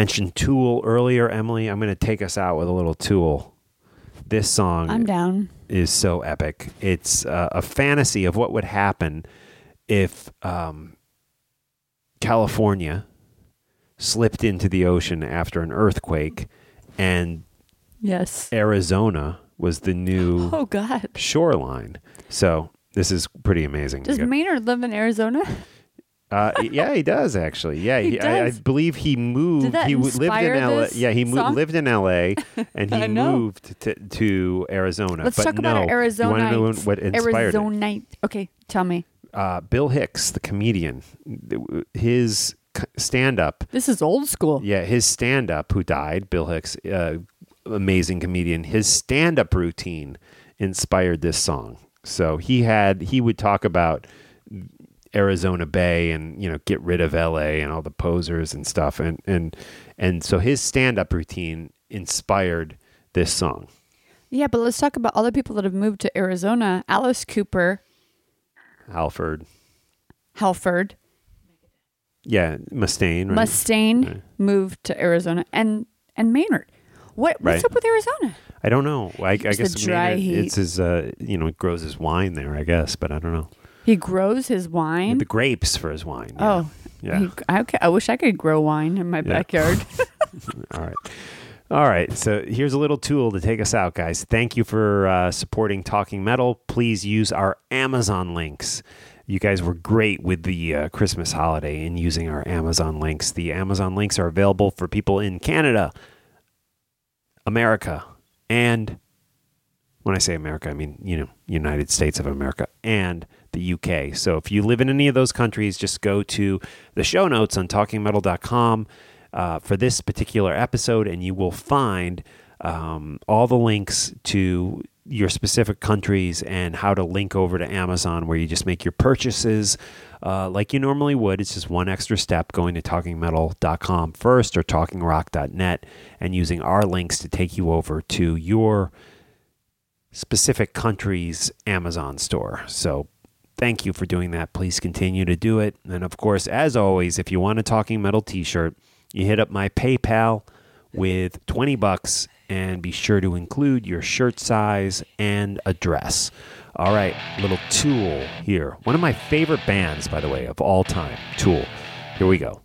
mentioned Tool earlier, Emily. I'm going to take us out with a little Tool. This song I'm down. is so epic. It's uh, a fantasy of what would happen if um, California slipped into the ocean after an earthquake and Yes. Arizona was the new Oh God. shoreline. So this is pretty amazing. Does Maynard live in Arizona? Uh, yeah, he does actually. Yeah, He he, I, I does? believe he moved. that he w- lived inspire in L.A. this Yeah, he song? lived in L.A. and he know. moved to, to Arizona. Let's but talk no, about Arizona. You want to know what inspired it? Arizona. Okay, tell me. Uh, Bill Hicks, the comedian, his stand up. This is old school. Yeah, his stand up, who died, Bill Hicks, uh, amazing comedian, his stand up routine inspired this song. So he had, he would talk about Arizona Bay and, you know, get rid of LA and all the posers and stuff. And, and, and so his stand up routine inspired this song. Yeah, but let's talk about all the people that have moved to Arizona. Alice Cooper, Alfred. Halford, Yeah, Mustaine. Right? Mustaine moved to Arizona, and and Maynard. What what's Right. up with Arizona? I don't know. I, I guess Maynard- it's his, uh, you know, grows his wine there, I guess, but I don't know. He grows his wine. The grapes for his wine. yeah. Oh, Yeah. He, I, okay, I wish I could grow wine in my backyard. All right. All right. So here's a little tool to take us out, guys. Thank you for uh, supporting Talking Metal. Please use our Amazon links. You guys were great with the uh, Christmas holiday in using our Amazon links. The Amazon links are available for people in Canada, America, and when I say America, I mean, you know, United States of America and the UK. So if you live in any of those countries, just go to the show notes on talkingmetal.com uh, for this particular episode, and you will find um, all the links to your specific countries and how to link over to Amazon, where you just make your purchases uh, like you normally would. It's just one extra step going to talkingmetal.com first or talkingrock.net and using our links to take you over to your specific country's Amazon store. So thank you for doing that. Please continue to do it. And of course, as always, if you want a Talking Metal t-shirt, you hit up my PayPal with 20 bucks and be sure to include your shirt size and address. All right, little Tool here. One of my favorite bands, by the way, of all time, Tool. Here we go.